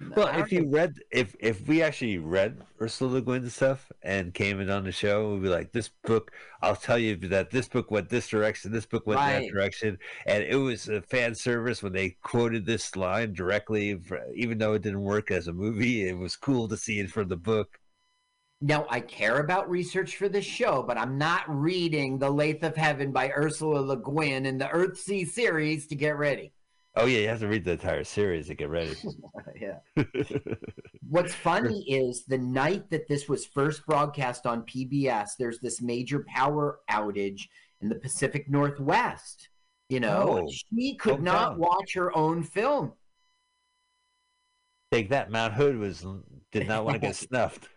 Well, if you read, if if we actually read Ursula Le Guin's stuff and came in on the show, we'd be like, this book. I'll tell you that this book went this direction, this book went Right. that direction, and it was a fan service when they quoted this line directly. Even though it didn't work as a movie, it was cool to see it from the book. Now, I care about research for this show, but I'm not reading The Lathe of Heaven by Ursula Le Guin in the Earthsea series to get ready. Oh yeah, you have to read the entire series to get ready. yeah. What's funny is the night that this was first broadcast on PBS, there's this major power outage in the Pacific Northwest. You know, Oh, she could not hometown. watch her own film. Take that, Mount Hood was did not want to get snuffed.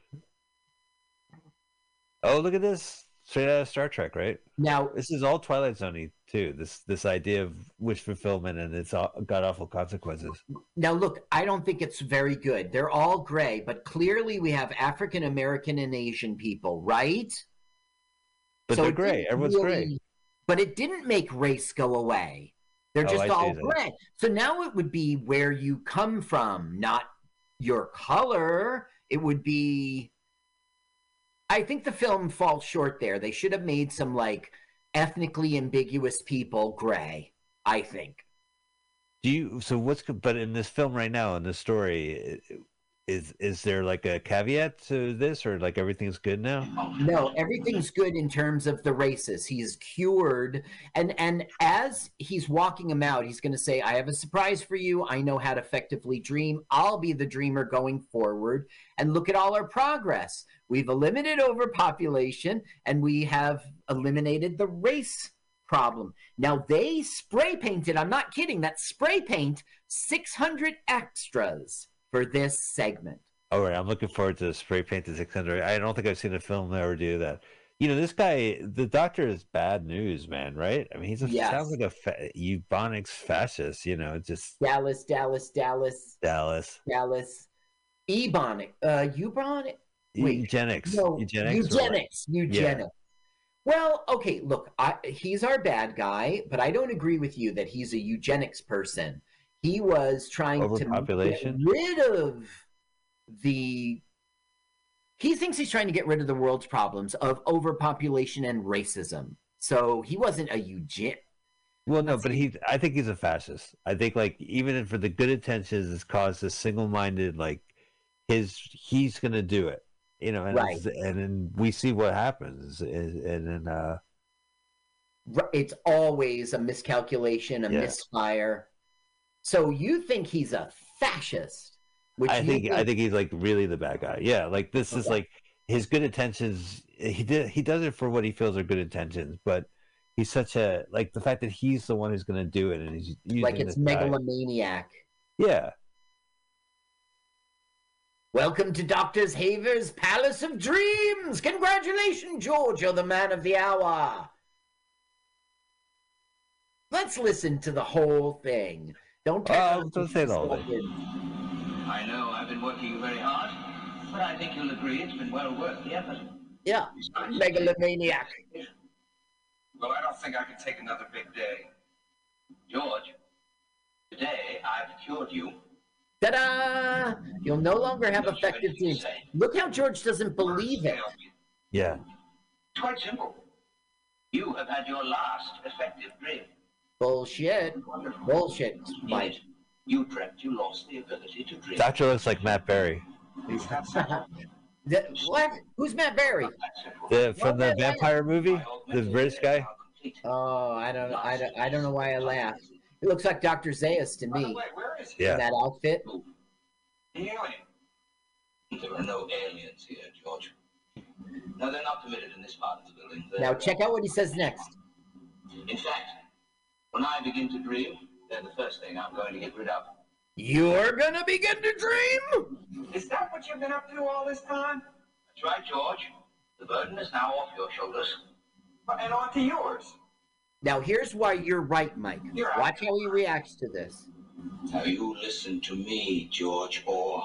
Oh, look at this! Straight out of Star Trek, right? Now, This is all Twilight Zone too. This this idea of wish fulfillment and it's uh, all got awful consequences. now look, I don't think it's very good. They're all gray, but clearly we have African American and Asian people, right? But So they're gray. Everyone's gray. But it didn't make race go away. They're Oh, just see all gray. So now it would be where you come from, not your color. It would be. I think the film falls short there. They should have made some like ethnically ambiguous people gray. I think. Do you? So what's? But in this film right now, in this story, is is there like a caveat to this, or like everything's good now? No, everything's good in terms of the races. He's cured, and and as he's walking him out, he's going to say, "I have a surprise for you. I know how to effectively dream. I'll be the dreamer going forward, and look at all our progress. We've eliminated overpopulation, and we have eliminated the race problem. Now they spray painted. I'm not kidding. That spray paint 600 extras for this segment. All right, I'm looking forward to spray paint the 600. I don't think I've seen a film ever do that. You know, this guy, the doctor is bad news, man. Right? I mean, he's a Yes. sounds like a fa- eubonics fascist. You know, just Dallas, Dallas, Dallas. Dallas Dallas, Ebonic, uh, Eubonic, Wait, eugenics, no, eugenics, eugenics, eugenics. Well, okay, look, I, he's our bad guy, but I don't agree with you that he's a eugenics person. He was trying to get rid of the. He thinks he's trying to get rid of the world's problems of overpopulation and racism. So he wasn't a eugen. Well, no, but he. I think he's a fascist. I think like even for the good intentions, it's caused a single-minded like his. He's gonna do it, you know, and Right. and then we see what happens, and and then uh, It's always a miscalculation, a Yeah. misfire. So you think he's a fascist? Which I you think I think he's like really the bad guy. Yeah, like this is like his good intentions. He did he does it for what he feels are good intentions, but he's such a like the fact that he's the one who's gonna do it, and he's like it's this guy- megalomaniac. Yeah, Welcome to Doctor Haber's Palace of Dreams. Congratulations, George. You're the man of the hour. Let's listen to the whole thing. Don't take Oh, us don't say the whole I know I've been working very hard, but I think you'll agree it's been well worth the effort. Yeah, megalomaniac. Well, I don't think I can take another big day. George, today I've cured you. Ta-da! You'll no longer have effective anything to dreams. Look how George doesn't believe it. Yeah. It's quite simple. You have had your last effective dream. Bullshit. Bullshit, Mike. Yes, you dreamt you lost the ability to dream. Doctor looks like Matt Berry. The- what? Who's Matt Berry? The from the Well, that- vampire movie, the British guy. Oh, I don't, I don't, I don't know why I laughed. He looks like Dr. Zaius to By the me way, where is he? Yeah. in that outfit. The alien. There are no aliens here, George. No, they're not permitted in this part of the building. They're- Now check out what he says next. In fact, when I begin to dream, they're the first thing I'm going to get rid of. You're gonna begin to dream. Is that what you've been up to all this time? That's right, George. The burden is now off your shoulders. And onto yours. Now here's why you're right, Mike. You're right. Watch how he reacts to this. Now you listen to me, George Orr.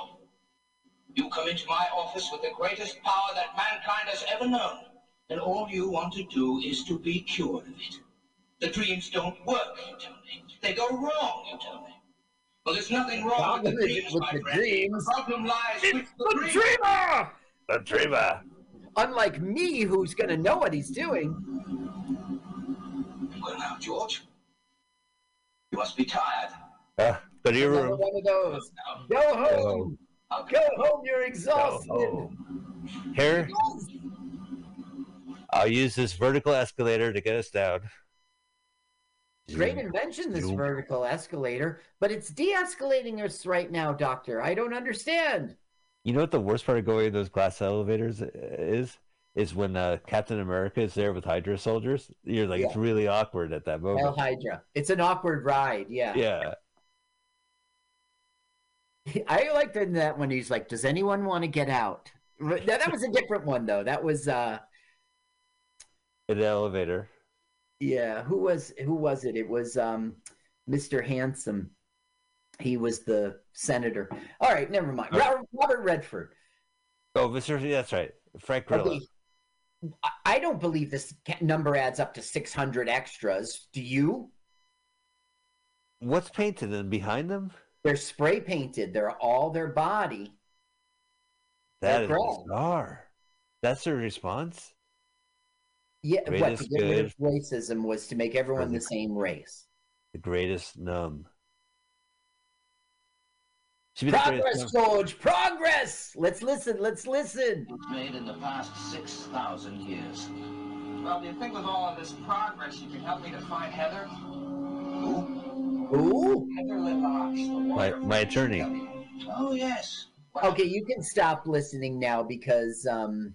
You come into my office with the greatest power that mankind has ever known, and all you want to do is to be cured of it. The dreams don't work, you tell me. They go wrong, you tell me. Well, there's nothing wrong with the dreams, with my the friend. dreams- The problem lies with the, The dream. dreamer. The dreamer. Unlike me, who's gonna know what he's doing. Well, now, George, you must be tired. Uh, go to your Another room. one of those. Now, Go Go home. I'll Go home. You're exhausted. home. Here, I'll use this vertical escalator to get us down. Great invention, this Zoom. vertical escalator, but it's de-escalating us right now, Doctor. I don't understand. You know what the worst part of going in those glass elevators is? Is when uh, Captain America is there with Hydra soldiers. You're like, it's really awkward at that moment. Hell. Hydra. It's an awkward ride. Yeah. Yeah. I liked in that when he's like, "Does anyone want to get out?" That, that was a different one though. That was uh, the elevator. yeah. Who was who was it? It was um, Mr. Handsome. He was the senator. All right, never mind. Robert, Robert Redford. Oh, Mr. That's right. Frank Grillo. Okay. I- don't believe this number adds up to 600 extras. Do you? What's painted in behind them? They're spray painted. They're all their body. That They're is bizarre. That's their response? Yeah, what to get rid of racism was to make everyone the the- same race. The greatest numb. Should be the greatest Progress, numb. George. Progress. Let's listen. Let's listen. Made in the past 6,000 years. Well, do you think with all of this progress you can help me to find Heather? Ooh. Heather Lelache, the My, my attorney. Oh, yes. Okay, you can stop listening now because um,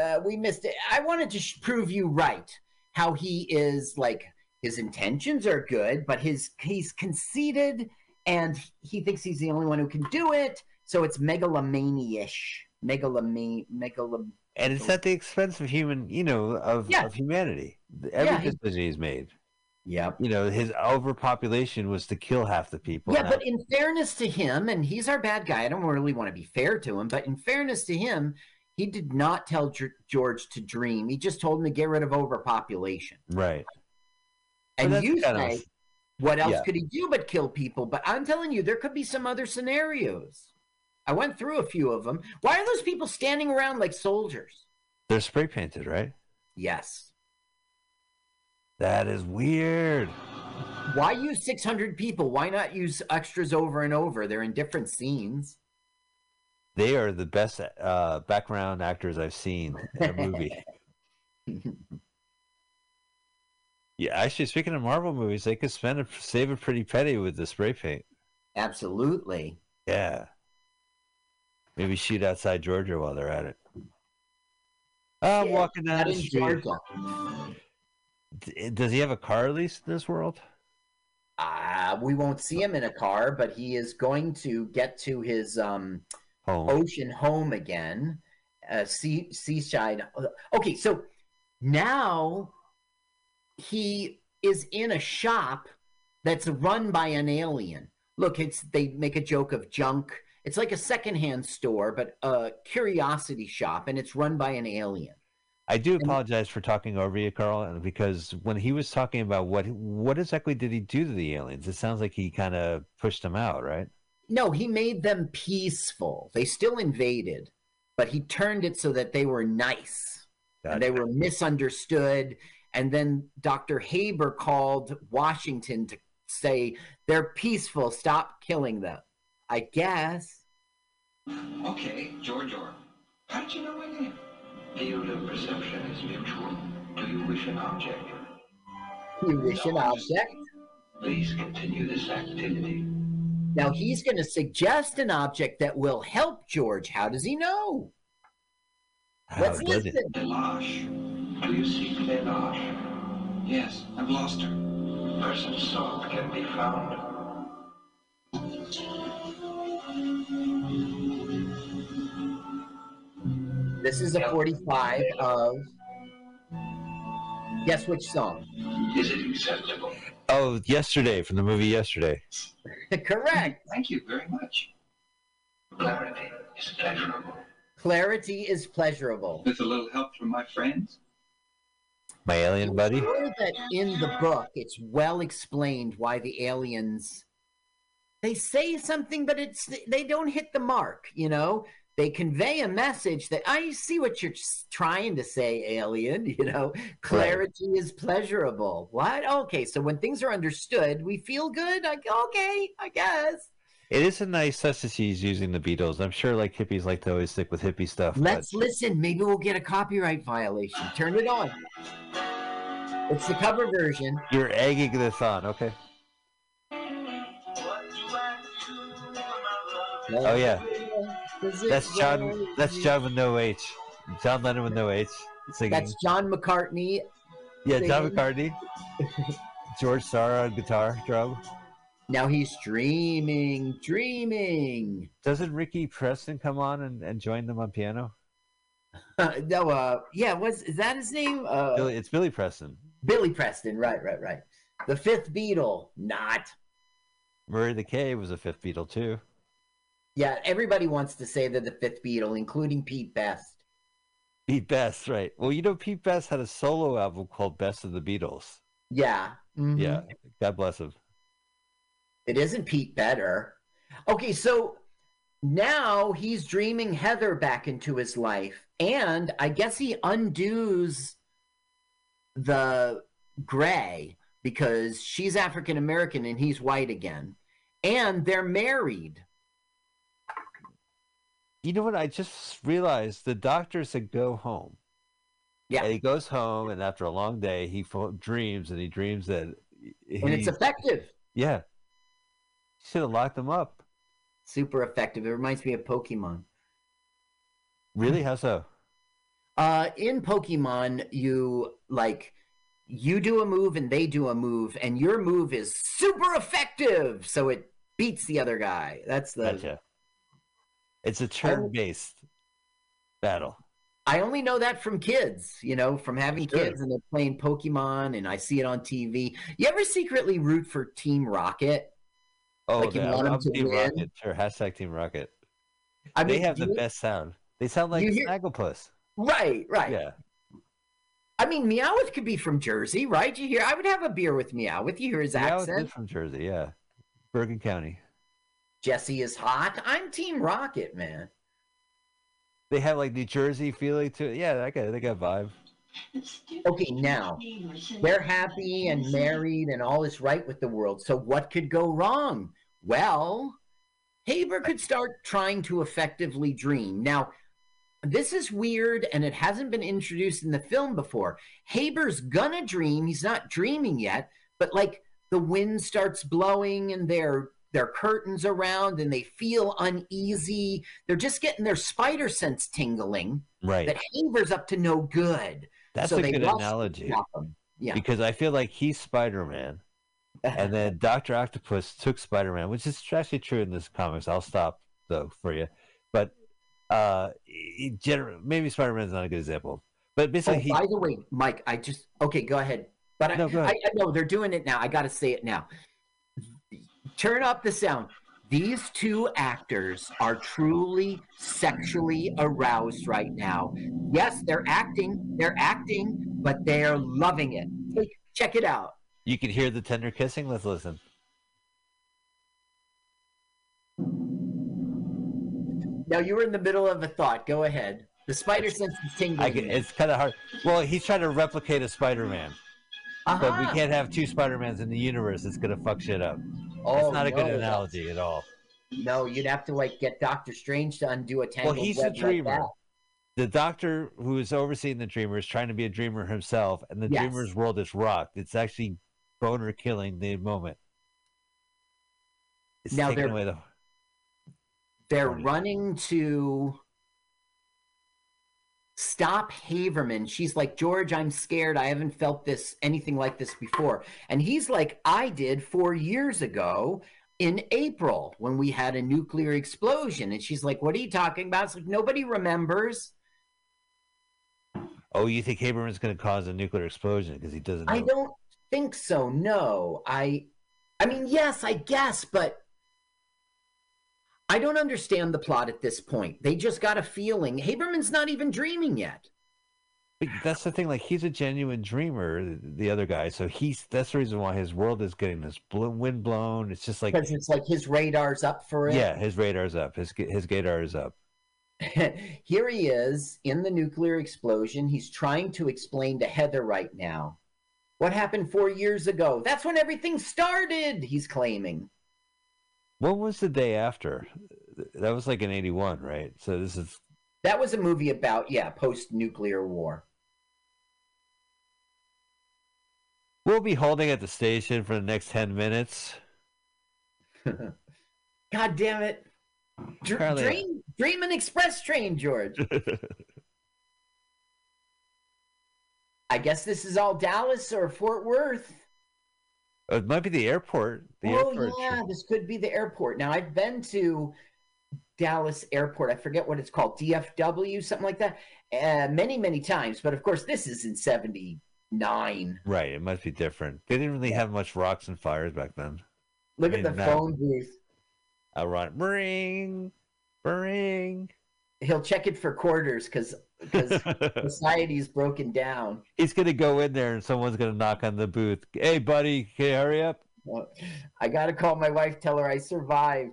uh, we missed it. I wanted to sh- prove you right. How he is like his intentions are good, but his he's conceited and he thinks he's the only one who can do it. So it's megalomania-ish. Megalomania. Megalom. And it's at the expense of human, you know, of, Yeah. of humanity. Every Yeah, he- decision he's made. Yeah. You know, his overpopulation was to kill half the people. Yeah, but in fairness to him, and he's our bad guy, I don't really want to be fair to him, but in fairness to him, he did not tell Ge- George to dream. He just told him to get rid of overpopulation. right. And you kind of- say, what else yeah. could he do but kill people? But I'm telling you, there could be some other scenarios. I went through a few of them. Why are those people standing around like soldiers? They're spray painted, right? Yes. That is weird. Why use 600 people? Why not use extras over and over? They're in different scenes. They are the best uh, background actors I've seen in a movie. yeah, actually, speaking of Marvel movies, they could spend a, save a pretty penny with the spray paint. Absolutely. Yeah. Maybe shoot outside Georgia while they're at it. I'm Yeah, walking down the street. Georgia. Does he have a car lease in this world? Uh, we won't see him in a car, but he is going to get to his um, Home. ocean home again, uh, sea seaside. Okay, so now he is in a shop that's run by an alien. Look, it's they make a joke of junk. It's like a secondhand store, but a curiosity shop, and it's run by an alien. I do apologize for talking over you, Carl, because when he was talking about what what exactly did he do to the aliens, it sounds like he kind of pushed them out, right? No, he made them peaceful. They still invaded, but he turned it so that they were nice and they were misunderstood. And then Dr. Haber called Washington to say they're peaceful, stop killing them. I guess. Okay, George Orr. How did you know my name? Field of perception is mutual. Do you wish an object? You wish an object. Please continue this activity. Now he's going to suggest an object that will help George. How does he know? How Let's listen. it? Listen. Lelache. Do you seek Lelache? Yes, I've lost her. Person sought can be found. This is a 45 of. Guess which song? Is it acceptable? Oh, yesterday from the movie Yesterday. Correct. Thank you very much. Clarity is pleasurable. Clarity is pleasurable. With a little help from my friends? My alien buddy. That in the book it's well explained why the aliens they say something but it's they don't hit the mark you know? They convey a message that i see what you're trying to say alien you know? Clarity is pleasurable. What? Okay so when things are understood we feel good like okay i guess It is a nice touch that she's using the Beatles. I'm sure like hippies like to always stick with hippie stuff. let's listen maybe we'll get a copyright violation turn it on it's the cover version You're egging this on, okay? Oh yeah, that's John. That's John with no H. John Lennon with no H singing. That's John McCartney. yeah, John. McCartney. George Sara on guitar, drum. Now he's dreaming, dreaming. Doesn't Ricky Preston come on and, and join them on piano? no, uh, yeah, what's is that his name? Uh, Billy, it's Billy Preston. Billy Preston. Right, right, right. The fifth Beatle. Not. Murray the K was a fifth Beatle too. Yeah, everybody wants to say they're the fifth Beatle, including Pete Best. Pete Best, right? Well, you know, Pete Best had a solo album called Best of the Beatles. Yeah. mhm. Yeah, God bless him. It isn't Pete better. Okay, so now he's dreaming Heather back into his life, and I guess he undoes the gray because she's African American and he's white again, and they're married. You know what? I just realized the doctor said go home. Yeah. And he goes home, and after a long day, he dreams, and he dreams that. He, And it's effective, yeah. Should have locked them up. super effective. It reminds me of Pokemon. Really? How so? Uh, in Pokemon, you like you do a move and they do a move, and your move is super effective, so it beats the other guy. That's the. Gotcha. It's a turn-based battle. I only know that from kids, you know, from having Sure. kids and they're playing Pokemon, and I see it on TV. You ever secretly root for Team Rocket? Oh, Like you yeah, want 'em I'm to Team win? Rocket. Sure, hashtag Team Rocket. I they have the you- best sound. They sound like You hear- Snagglepuss. Right, right. Yeah. I mean, Meowth could be from Jersey, right? You hear? I would have a beer with Meowth. You hear his Yeah, accent. from Jersey. Yeah, Bergen County. Jesse is hot. I'm Team Rocket, man. They have like New Jersey feeling to it. Yeah, I got they got vibe. Okay, now they're happy and married and all is right with the world. So what could go wrong? Well, Haber could start trying to effectively dream. Now, this is weird and it hasn't been introduced in the film before. Haber's gonna dream. He's not dreaming yet, but like the wind starts blowing and their their curtains around and they feel uneasy. They're just getting their spider sense tingling Right. that Haber's up to no good. That's so a they good analogy. Yeah. because I feel like he's Spider Man, and then Doctor Octopus took Spider Man, which is actually true in this comics. I'll stop though for you, but Uh, gener- maybe Spider Man's not a good example, but basically Oh, he. by the way, Mike, I just okay. Go ahead. But I, No, go I, ahead. I know they're doing it now. I got to say it now. Turn up the sound. These two actors are truly sexually aroused right now. Yes, they're acting. They're acting, but they're loving it. Take, check it out. You can hear the tender kissing. Let's listen. Now you were in the middle of a thought. Go ahead. The spider sense is tingling. I can, it's kind of hard. Well, he's trying to replicate a Spider Man, but we Uh-huh. can't have two Spider Mans in the universe. It's gonna fuck shit up. Oh, That's not a good analogy at all. No, you'd have to like get Doctor Strange to undo a tangled Well, he's a web like dreamer. the doctor who is overseeing the dreamer is trying to be a dreamer himself, and the Yes. dreamer's world is rocked. It's actually boner killing the moment. It's Now they're- away the. They're running to stop Haberman. She's like, George, I'm scared. I haven't felt this anything like this before. And he's like, I did four years ago in April when we had a nuclear explosion. And she's like, What are you talking about? It's like nobody remembers. Oh, you think Haberman's going to cause a nuclear explosion because he doesn't know? I don't think so. No. I I mean, yes, I guess, but I don't understand the plot at this point. They just got a feeling. Haberman's not even dreaming yet. That's the thing. Like he's a genuine dreamer, the- the other guy. So he's that's the reason why his world is getting this wind blown. It's just like Because it's like his radar's up for it. yeah, his radar's up. His his gator is up. Here he is in the nuclear explosion. He's trying to explain to Heather right now what happened four years ago. That's when everything started, he's claiming. What was the day after? That was like in '81, right? So this is That was a movie about, yeah, post nuclear war. We'll be holding at the station for the next 10 minutes. God damn it. Dr- dream, dream an express train, George. I guess this is all Dallas or Fort Worth. it might be the airport. The oh, airport. yeah, this could be the airport. Now, I've been to Dallas Airport. I forget what it's called, DFW, something like that, uh, many, many times. But of course, this is in 79. Right, it must be different. They didn't really have much rocks and fires back then. Look I at the now- phone booth. I'll run, ring, ring. He'll check it for quarters because society's broken down. He's going to go in there and someone's going to knock on the booth. Hey, buddy, can you hurry up? I got to call my wife, tell her I survived.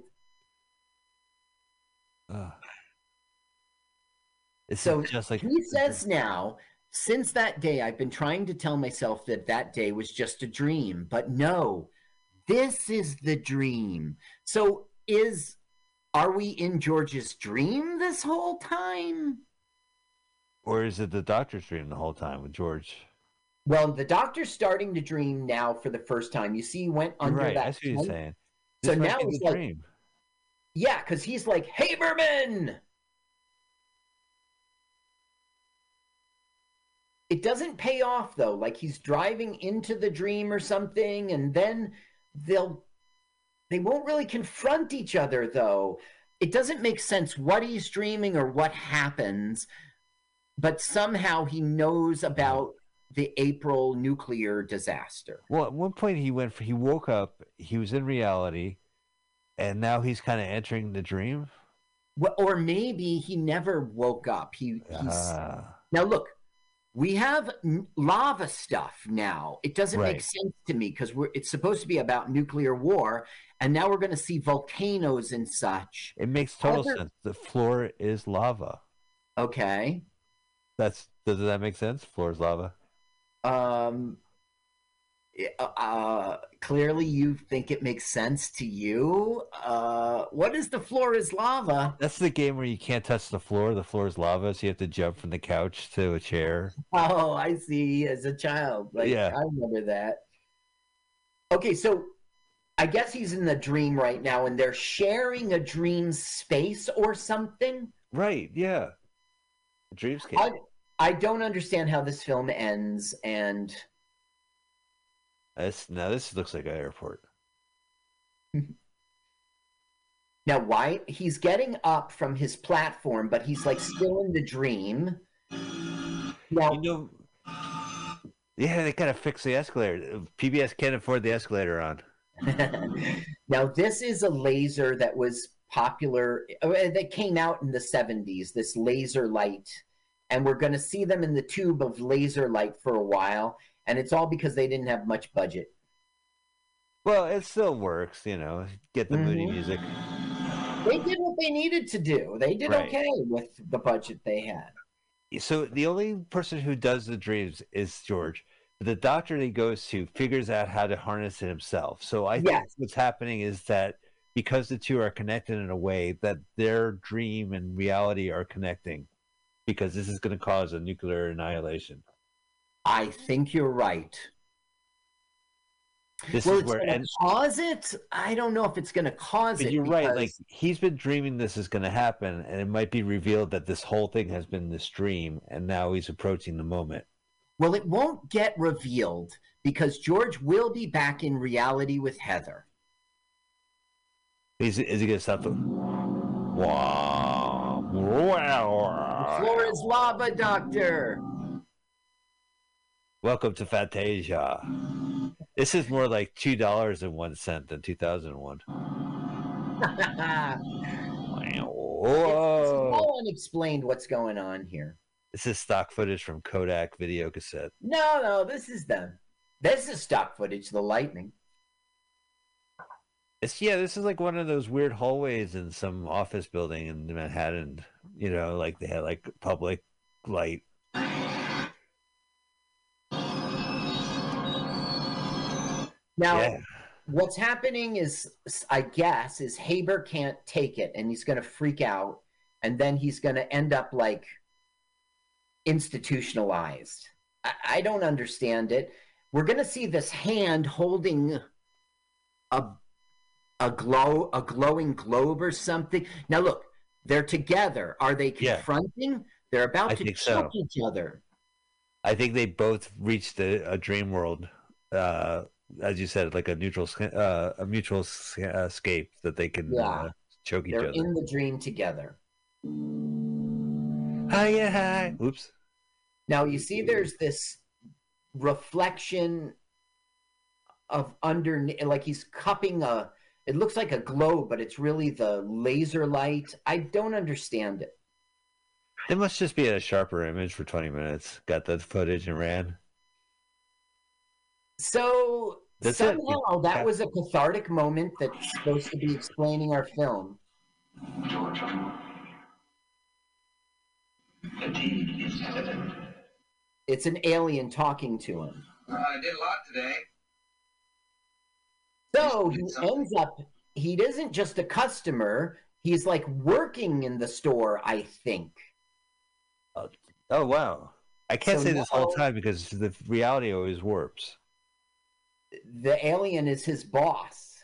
It's So just like he says now, since that day, I've been trying to tell myself that that day was just a dream, but no, this is the dream. So is are we in George's dream this whole time? Or is it the doctor's dream the whole time with George? Well, the doctor's starting to dream now for the first time. You see, he went under right, that. that's what you're saying. So This might now it's like- dream. Yeah, because he's like, Haberman! It doesn't pay off though. Like he's driving into the dream or something, and then they'll they won't really confront each other though. It doesn't make sense what he's dreaming or what happens, but somehow he knows about the April nuclear disaster. Well, at one point he went. For, he woke up. He was in reality, and now he's kind of entering the dream. Well, or maybe he never woke up. He he's Ah, Now look, we have lava stuff now. It doesn't make sense to me because it's supposed to be about nuclear war, and now we're going to see volcanoes and such. it makes total Other- sense. The floor is lava. Okay. That's does that make sense? Floor is lava. Um. uh, Uh, clearly, you think it makes sense to you. Uh, what is the floor is lava? That's the game where you can't touch the floor. The floor is lava, so you have to jump from the couch to a chair. Oh, I see. As a child, like Yeah. I remember that. Okay, so I guess he's in the dream right now, and they're sharing a dream space or something. Right? Yeah. Dreamscape. I don't understand how this film ends, and This now this looks like an airport. Now, why he's getting up from his platform, but he's like still in the dream. Now, You know, yeah, they gotta fix the escalator. PBS can't afford the escalator on. now this is a laser that was popular uh, that came out in the 70s this laser light and we're going to see them in the tube of laser light for a while and it's all because they didn't have much budget Well, it still works, you know. Get the moody Mhm. music. they did what they needed to do they did Right. okay with the budget they had So the only person who does the dreams is George. The doctor that he goes to figures out how to harness it himself. So I think what's happening is that because the two are connected in a way that their dream and reality are connecting, because this is going to cause a nuclear annihilation. i think you're right This well is where and cause it i don't know if it's going to cause but it you're right. Like he's been dreaming this is going to happen, and it might be revealed that this whole thing has been this dream, and now he's approaching the moment. well it won't get revealed because george will be back in reality with heather Is, is he going to stop the? Wow! The floor is lava, Doctor. Welcome to Fantasia. This is more like two dollars and one cent than two thousand one. Whoa! all unexplained what's going on here. This is stock footage from Kodak video cassette. No, no, this is them. This is stock footage, the lightning. It's yeah, this is like one of those weird hallways in some office building in Manhattan. You know, like they had like public light. Now, Yeah, what's happening is, I guess, is Haber can't take it and he's going to freak out. And then he's going to end up like institutionalized. I, I don't understand it. We're going to see this hand holding a a glow a glowing globe or something. Now look, they're together. Are they Yeah. confronting? They're about I to choke so. each other. I think they both reached a, a dream world. Uh, as you said, like a neutral, uh, a mutual uh, escape that they can Yeah. uh, choke each other. They're in the dream together. Hi, hi. Oops. Now you see there's this reflection of under like he's cupping a it looks like a globe, but it's really the laser light. I don't understand it. It must just be a sharper image for 20 minutes. Got the footage and ran. So That's it. somehow that was a cathartic moment that's supposed to be explaining our film. George. Fatigue is evident. It's an alien talking to him. I did a lot today. So he ends up he isn't just a customer, he's like working in the store, I think. Oh, oh wow. I can't So say this whole now- time because the reality always warps. The alien is his boss.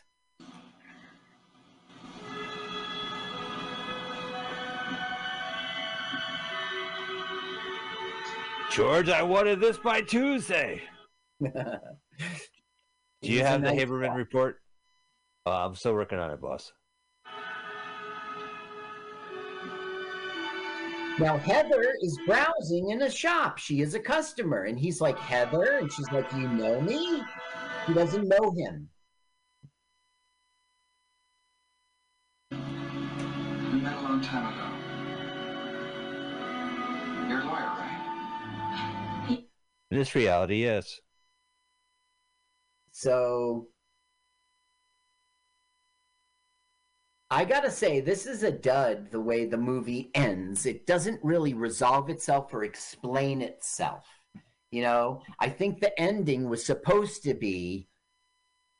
George, I wanted this by Tuesday. Do you have the nice Haberman guy. report? Uh, I'm still working on it, boss. Now Heather is browsing in a shop. She is a customer, and he's like, Heather, and she's like, You know me? He doesn't know him. We met a long time ago. You're a lawyer, right? In this reality, yes. So I gotta say, this is a dud the way the movie ends. It doesn't really resolve itself or explain itself. You know, I think the ending was supposed to be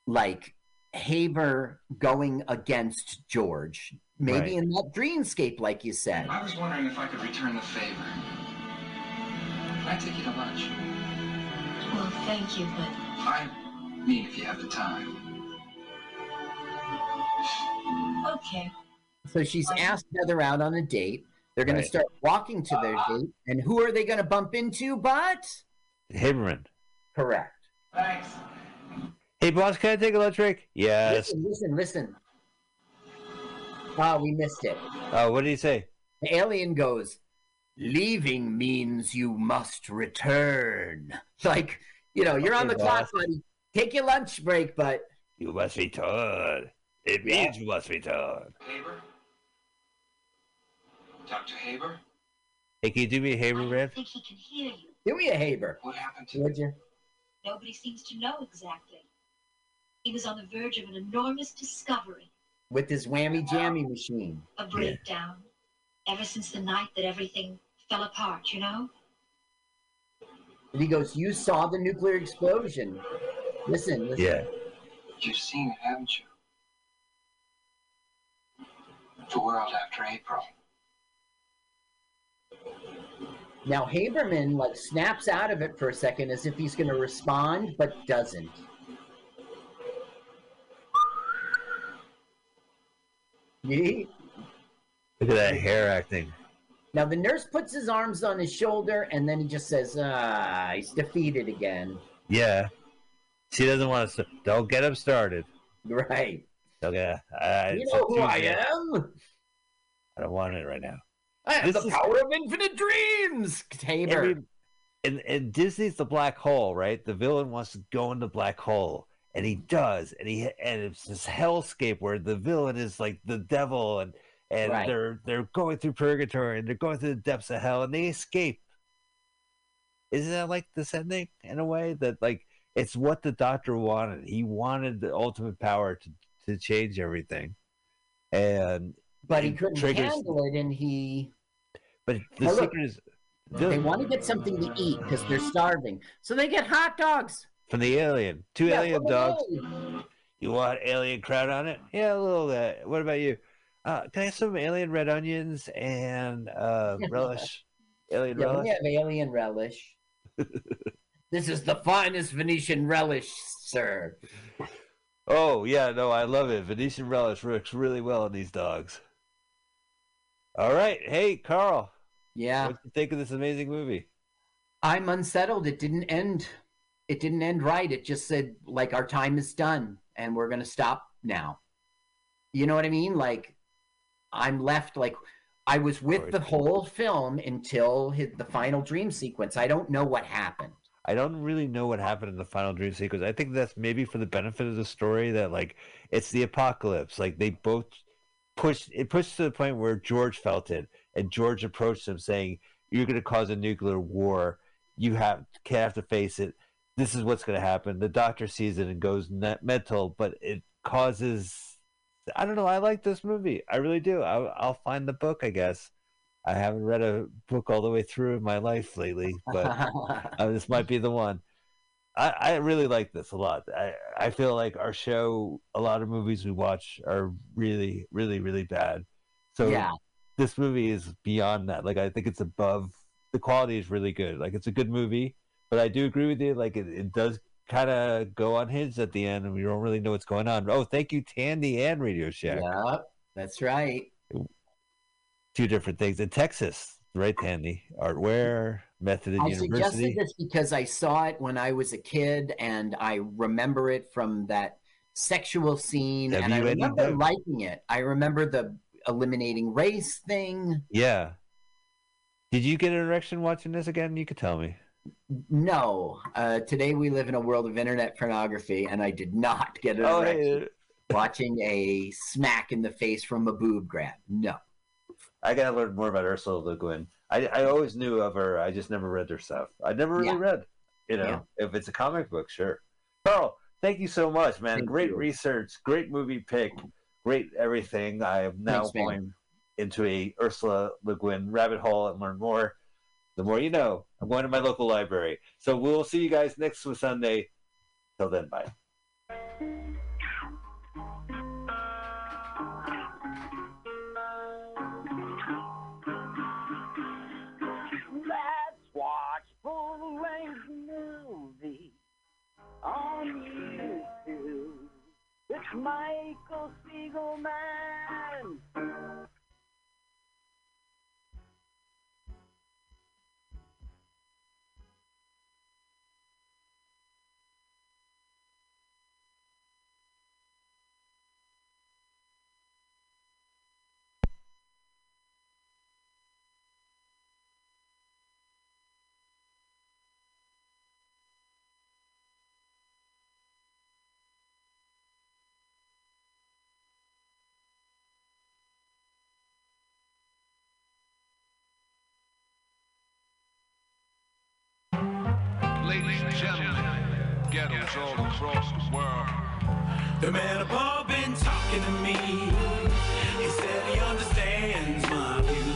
like Haber going against George. Maybe Right. in that dreamscape, like you said. I was wondering if I could return the favor. Can I take you to lunch? Well, thank you, but I mean, if you have the time. okay. So she's asked Heather out on a date. They're going Right. to start walking to their uh-huh. date. And who are they going to bump into but? Haberman. Correct. Thanks. Hey, boss, can I take a lunch break? Yes. Listen, listen, listen. Oh, we missed it. Oh, what did he say? The alien goes, Leaving means you must return. Like, you know, you're on the Okay, clock, buddy. Take your lunch break, but You must return. It means you must return. Haber? Dr. Haber? Hey, can you do me a Haber, don't man? think he can hear you. do me a Haber. What happened to Would you? Nobody seems to know exactly. He was on the verge of an enormous discovery, With his whammy jammy machine. a breakdown, ever since the night that everything fell apart, you know? And he goes, You saw the nuclear explosion. Listen, listen. Yeah. You've seen it, haven't you? The world after April. Now Haberman like snaps out of it for a second as if he's gonna respond, but doesn't. Look at that hair acting. Now the nurse puts his arms on his shoulder and then he just says, ah, he's defeated again. Yeah. She doesn't want to. Don't get him started. Right. Okay. Uh, you know who I am? I don't want it right now. I have This the is- power of infinite dreams. Every, and, and Disney's the black hole, right? The villain wants to go in the black hole, and he does, and he and it's this hellscape where the villain is like the devil, and and Right. they're they're going through purgatory, and they're going through the depths of hell, and they escape. Isn't that like this ending in a way that like it's what the doctor wanted? He wanted the ultimate power to to change everything, and but he couldn't triggers- handle it and he but the Oh, secret is they want to get something to eat because they're starving. So they get hot dogs. from the alien, two Yeah, alien dogs. alien. You want alien crowd on it? Yeah, a little bit. What about you? Uh, can I have some alien red onions and uh, relish? Alien Yeah, relish? we have alien relish. this is the finest Venetian relish, sir. Oh, yeah, no, I love it. Venetian relish works really well on these dogs. All right. Hey, Carl, Yeah, what do you think of this amazing movie? I'm unsettled. It didn't end. It didn't end right. It just said like our time is done and we're gonna stop now. You know what I mean? Like I'm left like I was with the whole film until hit the final dream sequence. I don't know what happened. I don't really know what happened in the final dream sequence. I think that's maybe for the benefit of the story that like it's the apocalypse. Like they both pushed it pushed to the point where George felt it, and George approached him saying, "You're going to cause a nuclear war. You have can't have to face it. This is what's going to happen." The doctor sees it and goes mental, but it causes. I don't know. I like this movie. I really do. I, I'll find the book. I guess. I haven't read a book all the way through in my life lately, but uh, this might be the one. I, I really like this a lot. I, I feel like our show, a lot of movies we watch are really, really, really bad. So yeah. this movie is beyond that. Like I think it's above. The quality is really good. Like it's a good movie, but I do agree with you. Like it, it does kind of go on unhinged at the end, and we don't really know what's going on. Oh, thank you, Tandy and Radio Shack. Yep, that's right. Two different things in Texas, right, Tandy? Artware, Methodist I University. I suggested this because I saw it when I was a kid and I remember it from that sexual scene and I WNEW. remember liking it. I remember the eliminating race thing. Yeah. Did you get an erection watching this again? You could tell me. No, uh, today we live in a world of internet pornography and I did not get an Oh, erection hey, watching a smack in the face from a boob grab. No. I gotta learn more about Ursula Le Guin. I, I always knew of her. I just never read her stuff. I never really Yeah. read. You know, Yeah. if it's a comic book, sure. Carl, thank you so much, man. Thank great you. research, great movie pick, great everything. I am now Thanks, man. going into a Ursula Le Guin rabbit hole and learn more. The more you know. I'm going to my local library. So we'll see you guys next Sunday. Till then, bye. Michael Spiegelman. Gentlemen, ghettos all across the world. The man above been talking to me. He said he understands my view.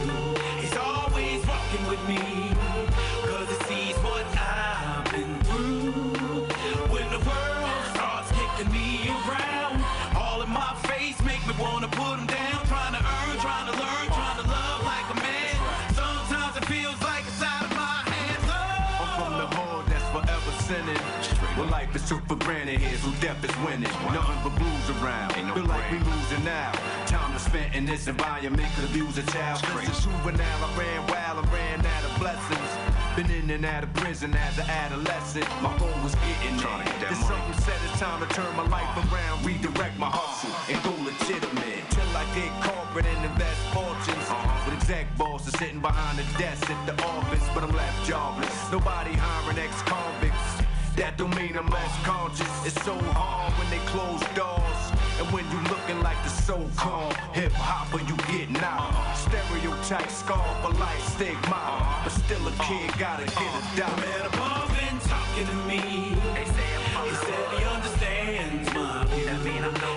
For here, so death is winning. Nothing but blues around. Feel like we losing now. Time to spend in this environment could abuse a child. Since a juvenile, I ran wild, I ran out of blessings. Been in and out of prison as an adolescent. My goal was getting there. There's something said it's time to turn my life around, redirect my hustle, and go legitimate. Till I get corporate and invest fortunes. With exec bosses sitting behind the desk at the office, but I'm left jobless. Nobody hiring ex-convicts. That don't mean I'm less conscious. It's so hard when they close doors. And when you looking like the so-called hip hopper, you getting out. Stereotype scar for life stigma. But still a kid gotta get a dollar. man above been talking to me. He said he understands my view.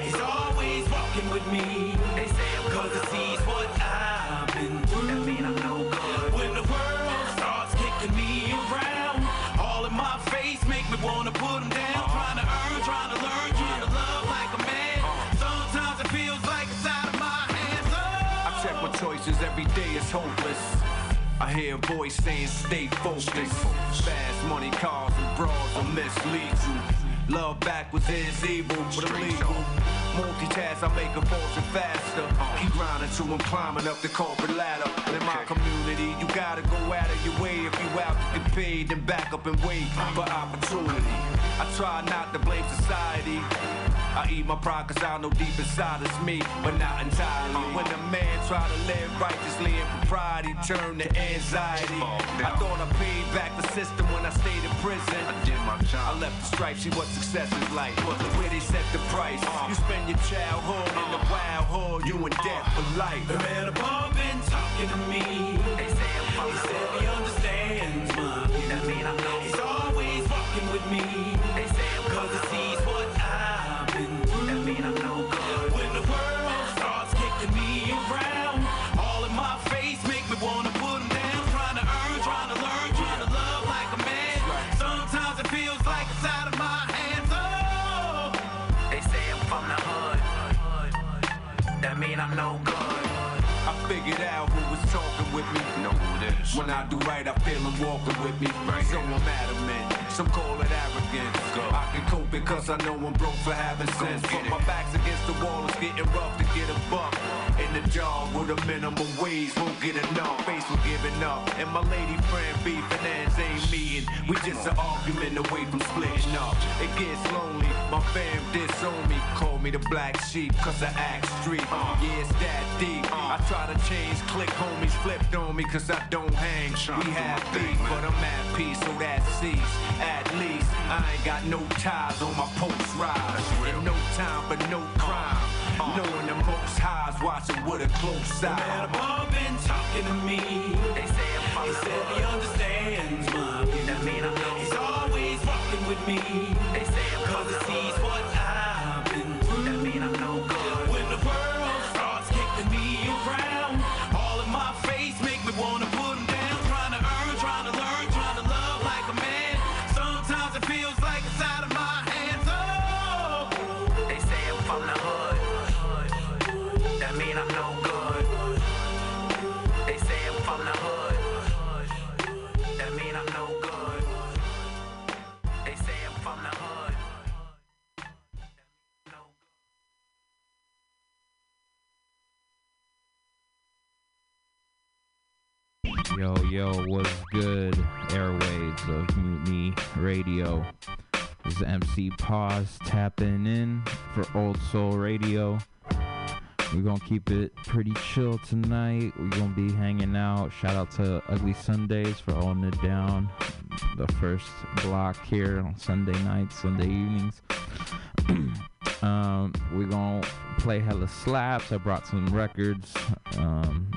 He's always walking with me. Cause he sees what I've every day, is hopeless. I hear a voice saying stay focused. Fast money, cars, and bras will mislead you. Love backwards is evil, but illegal. Multitask, I make a fortune faster. Uh-huh. Keep grinding till I'm climbing up the corporate ladder. And in my community, you gotta go out of your way if you out to get paid, then back up and wait uh-huh. for opportunity. I try not to blame society. I eat my pride cause I know deep inside it's me, but not entirely. When a man try to live righteously in propriety, turn to anxiety. I thought I paid back the system when I stayed in prison. I did my job. I left the stripes, see what success is like. But the way they set the price. Uh-huh. You spend your childhood in the uh-huh. wild hood, you in debt for life. The man above been talking to me. He said he When I do right, I feel them walking with me. so I'm adamant. Some call it arrogance. I can cope because I know I'm broke for having sense. But my back's against the wall, it's getting rough to get a buck. In the job with a minimum wage, won't get enough. Face for giving up. And my lady friend beefing ends ain't meeting. We just an argument away from splitting up. It gets lonely. My fam disown me. Call me the black sheep cause I act street. Yeah, it's that deep. I try to change, click homies flipped on me cause I don't hang. We have beef, but I'm at peace, so that cease. At least I ain't got no ties on my post rise. And no time for no crime. Knowing the most highs watching with a close eye. Man above been talking to me. They say I'm he said he understands my view. He's always walking with me. Yo, yo, what's good? Airwaves of Mutiny Radio. This is MC Pause tapping in for Old Soul Radio. We're gonna keep it pretty chill tonight. We're gonna be hanging out. Shout out to Ugly Sundays for holding it down. The first block here on Sunday nights, Sunday evenings. um, we're gonna play hella slaps. I brought some records. Um,